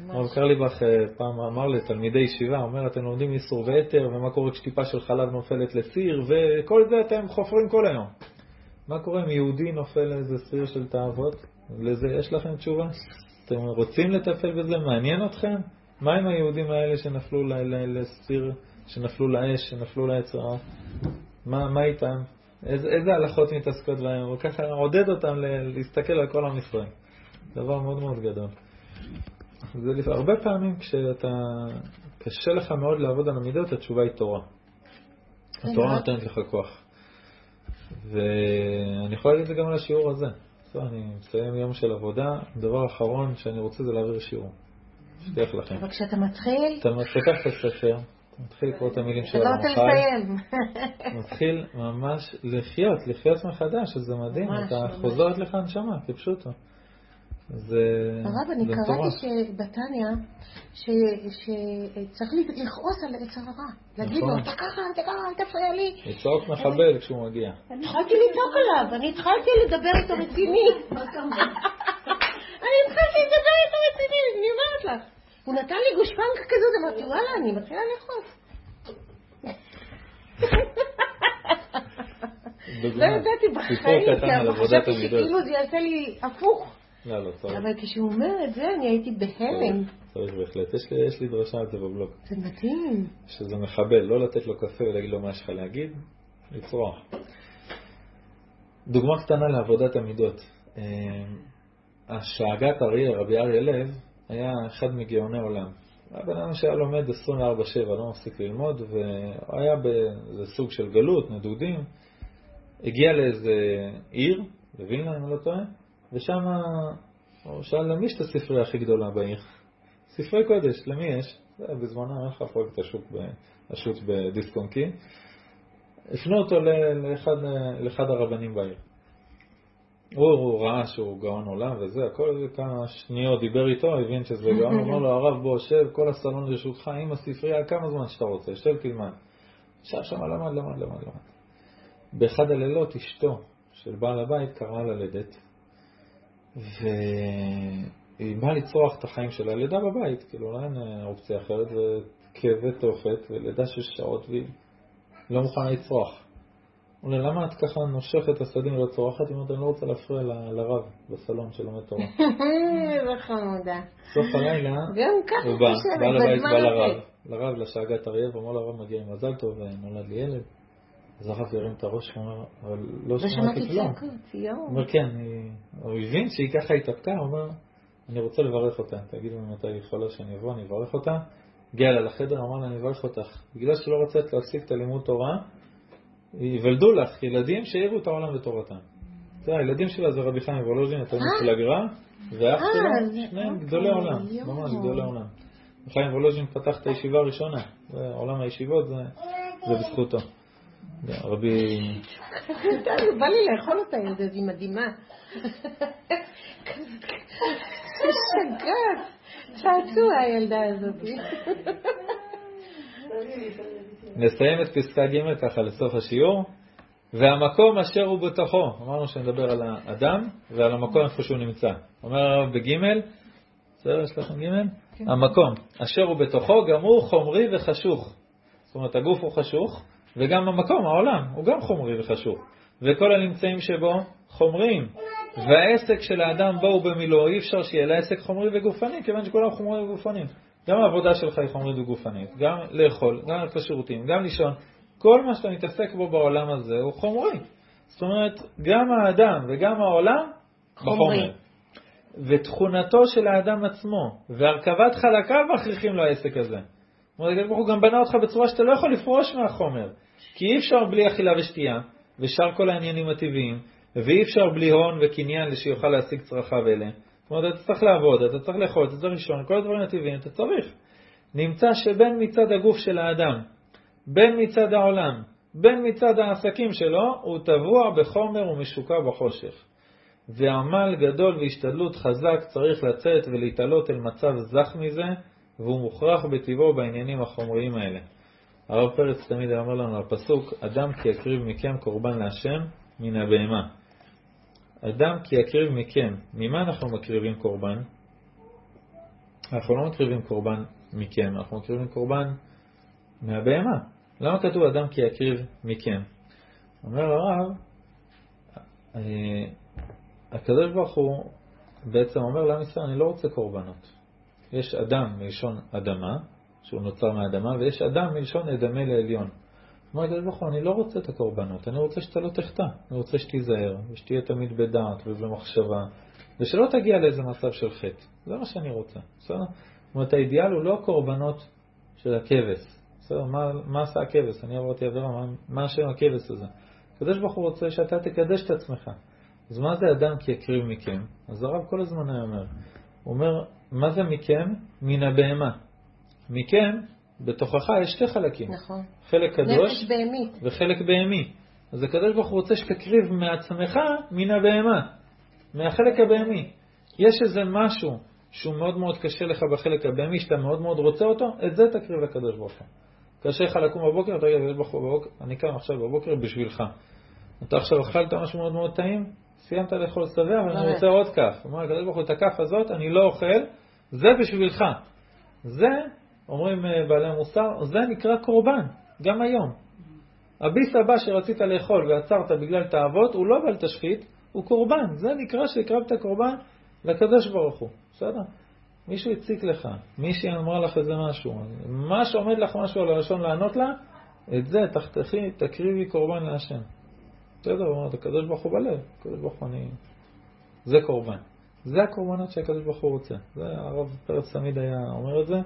הרב קרליבך אה, פעם אמר לתלמידי ישיבה, אומר, אתם לומדים איסור ויתר, ומה קורה כשטיפה של חלב נופלת לסיר, וכל זה אתם חופרים כל היום. מה קורה אם יהודי נופל לאיזה סיר של תאוות? לזה יש לכם תשובה? אתם רוצים לטפל בזה? מעניין אתכם? מה עם היהודים האלה שנפלו לסיר, שנפלו לאש, שנפלו רע? מה, מה איתם? איזה, איזה הלכות מתעסקות בהם? הוא ככה עודד אותם להסתכל על כל עם ישראל. דבר מאוד מאוד גדול. זה לפ... הרבה פעמים כשאתה, קשה לך מאוד לעבוד על המידות, התשובה היא תורה. התורה נותנת לך כוח. ואני יכול להגיד את זה גם על השיעור הזה. טוב, אני מסיים יום של עבודה, דבר אחרון שאני רוצה זה להעביר שיעור. שתיח לכם. אבל כשאתה מתחיל... אתה תיקח את הספר, מתחיל לקרוא את המילים של הרמח"ל. אתה לא רוצה לסיים. מתחיל ממש לחיות, לחיות מחדש, שזה מדהים, אתה חוזרת לך נשמה, כפשוטו. זה הרב, אני קראתי שבתניא, שצריך לכעוס על עץ הרע. להגיד לו, נכון. אתה ככה, אתה ככה, אל תפריע לי. לצעוק מחבל כשהוא מגיע. התחלתי לצעוק עליו, אני התחלתי לדבר איתו רציני. אני התחלתי לדבר איתו רציני, אני אומרת לך. הוא נתן לי גושפנקה כזאת, אמרתי, וואלה, אני מתחילה לאכול. לא ידעתי בחיים, כי חשבתי שכאילו זה יעשה לי הפוך. לא, לא, צריך. אבל כשהוא אומר את זה, אני הייתי בהלם. צריך בהחלט. יש לי, יש לי דרשה על זה בבלוג. זה מדהים. שזה מחבל, לא לתת לו קפה ולהגיד לו מה יש לך להגיד, לצרוח. דוגמה קטנה לעבודת המידות. אה, השאגת אריה, רבי אריה לב, היה אחד מגאוני עולם. היה בן אדם שהיה לומד 24-7, לא מפסיק ללמוד, והיה באיזה סוג של גלות, נדודים. הגיע לאיזה עיר, בווילנה אם אני לא טועה, ושם הוא שאל למי יש את הספרייה הכי גדולה בעיר? ספרי קודש, למי יש? בזמנו היה לך פרויקט השוק, השו"ת בדיסקונקי. הפנו אותו לאחד, לאחד הרבנים בעיר. הוא, הוא ראה שהוא גאון עולם וזה, הכל כמה שניות דיבר איתו, הבין שזה גאון, אמר לו הרב בוא שב, כל הסלון לרשותך עם הספרייה, כמה זמן שאתה רוצה, שב תלמד. ישב שם, למד, למד, למד, למד. באחד הלילות אשתו של בעל הבית קראה ללדת, והיא באה לצרוח את החיים של הלידה בבית, כאילו אין אה, אופציה אחרת, וכאבי תופת, ולידה של שעות, והיא לא מוכנה לצרוח. אומר, למה את ככה נושכת את הסדים ולא צורחת? היא אומרת, אני לא רוצה להפריע לרב בסלון של לומד תורה. איזה חמודה. סוף הלילה, הוא בא, בא לבית, בא לרב, לרב לשאגת אריה, ואומר לרב, מגיע עם מזל טוב, נולד לי ילד. אז הרב ירים את הראש, הוא אומר, אבל לא שמעתי כלום. הוא אומר, כן, הוא הבין שהיא ככה התאפקה, הוא אומר, אני רוצה לברך אותה, תגידו לי מתי היא יכולה שאני אבוא, אני אברך אותה. הגיע לה לחדר, אמר לה, אני אברך אותך. בגלל שלא רצית להפסיק את הלימוד תורה, ייוולדו לך ילדים שיראו את העולם בתורתם. זה הילדים שלה זה רבי חיים וולוז'ין, התלמיד של הגר"א, ואח אה, שלה, שניהם גדולי עולם, ממש גדולי עולם. חיים וולוז'ין פתח את הישיבה הראשונה, עולם הישיבות זה בזכותו. רבי... בא לי לאכול אותה, ילדה, היא מדהימה. שגעת, צעצוע הילדה הזאת. נסיים את פסקה ג' ככה לסוף השיעור. והמקום אשר הוא בתוכו, אמרנו שנדבר על האדם ועל המקום איפה שהוא נמצא. אומר הרב בג', בסדר, יש לכם ג'? כן. המקום אשר הוא בתוכו גם הוא חומרי וחשוך. זאת אומרת, הגוף הוא חשוך, וגם המקום, העולם, הוא גם חומרי וחשוב. וכל הנמצאים שבו חומריים. והעסק של האדם בו הוא במילואו, אי אפשר שיהיה לה עסק חומרי וגופני, כיוון שכולם חומרי וגופניים. גם העבודה שלך היא חומרית וגופנית, גם לאכול, גם ללכת לשירותים, גם לישון, כל מה שאתה מתעסק בו בעולם הזה הוא חומרי. זאת אומרת, גם האדם וגם העולם חומרי. בחומר. ותכונתו של האדם עצמו והרכבת חלקיו מכריחים לו העסק הזה. אומרת, הקדוש ברוך הוא גם בנה אותך בצורה שאתה לא יכול לפרוש מהחומר. כי אי אפשר בלי אכילה ושתייה, ושאר כל העניינים הטבעיים, ואי אפשר בלי הון וקניין שיוכל להשיג צרכיו אלה. זאת אומרת, אתה צריך לעבוד, אתה צריך לאכול, אתה צריך לישון, כל הדברים הטבעיים אתה צריך. נמצא שבין מצד הגוף של האדם, בין מצד העולם, בין מצד העסקים שלו, הוא טבוע בחומר ומשוקע בחושך. ועמל גדול והשתדלות חזק צריך לצאת ולהתעלות אל מצב זך מזה, והוא מוכרח בטבעו בעניינים החומריים האלה. הרב פרץ תמיד היה אומר לנו על פסוק, אדם כי יקריב מכם קורבן להשם מן הבהמה. אדם כי יקריב מכם, ממה אנחנו מקריבים קורבן? אנחנו לא מקריבים קורבן מכם, אנחנו מקריבים קורבן מהבהמה. למה כתוב אדם כי יקריב מכם? אומר הרב, אה, הקדוש ברוך הוא בעצם אומר לעם ישראל, אני לא רוצה קורבנות. יש אדם מלשון אדמה, שהוא נוצר מהאדמה, ויש אדם מלשון אדמה לעליון. אומר הקדוש ברוך הוא, אני לא רוצה את הקורבנות, אני רוצה שאתה לא תחטא, אני רוצה שתיזהר, ושתהיה תמיד בדעת ובמחשבה, ושלא תגיע לאיזה מצב של חטא. זה מה שאני רוצה, בסדר? זאת אומרת, האידיאל הוא לא הקורבנות של הכבש. בסדר, מה, מה עשה הכבש? אני עברתי עבירה, מה, מה השם הכבש הזה? הקדוש ברוך הוא רוצה שאתה תקדש את עצמך. אז מה זה אדם כי יקריב מכם? אז הרב כל הזמן היה אומר, הוא אומר, מה זה מכם? מן הבהמה. מכם, בתוכך יש שתי חלקים. נכון. חלק קדוש. וחלק בהמי. אז הקדוש ברוך הוא רוצה שתקריב מעצמך מן הבהמה, מהחלק הבהמי. יש איזה משהו שהוא מאוד מאוד קשה לך בחלק הבהמי, שאתה מאוד מאוד רוצה אותו, את זה תקריב לקדוש ברוך הוא. קשה לך לקום בבוקר, תגיד לקדוש ברוך הוא בבוקר, אני קם עכשיו בבוקר בשבילך. אתה עכשיו אכלת משהו מאוד מאוד טעים, סיימת לאכול שבע, אבל אני רוצה עוד כף. הוא אומר, הקדוש ברוך הוא, את הכף הזאת אני לא אוכל, זה בשבילך. זה, אומרים אה, בעלי המוסר, זה נקרא קורבן, גם היום. הביס הבא שרצית לאכול ועצרת בגלל תאוות, הוא לא בל תשחית, הוא קורבן. זה נקרא שהקרבת קורבן לקדוש ברוך הוא. בסדר? מישהו הציק לך, מישהי אמרה לך איזה משהו, מה שעומד לך משהו על הלשון לענות לה, את זה תחתכי, תקריבי קורבן להשם. בסדר, הוא אומר, הקדוש ברוך הוא בלב, הקדוש ברוך הוא אני... זה קורבן. זה הקורבנות שהקדוש ברוך הוא רוצה. זה הרב פרץ תמיד היה אומר את זה,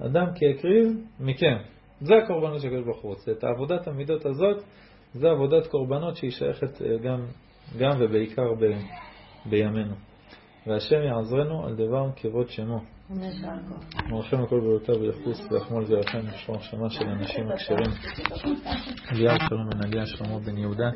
אדם כי יקריב מכם. זה הקורבנות שהקדוש ברוך הוא רוצה. את עבודת המידות הזאת, זה עבודת קורבנות שהיא שייכת אה, גם, גם ובעיקר ב, בימינו. והשם יעזרנו על דבר כבוד שמו. מרחם הכל בריאותיו ויחוס ויחמול זרעכם לשמור שמה של אנשים הכשרים. אליהו שלום עליה שלמה בן יהודה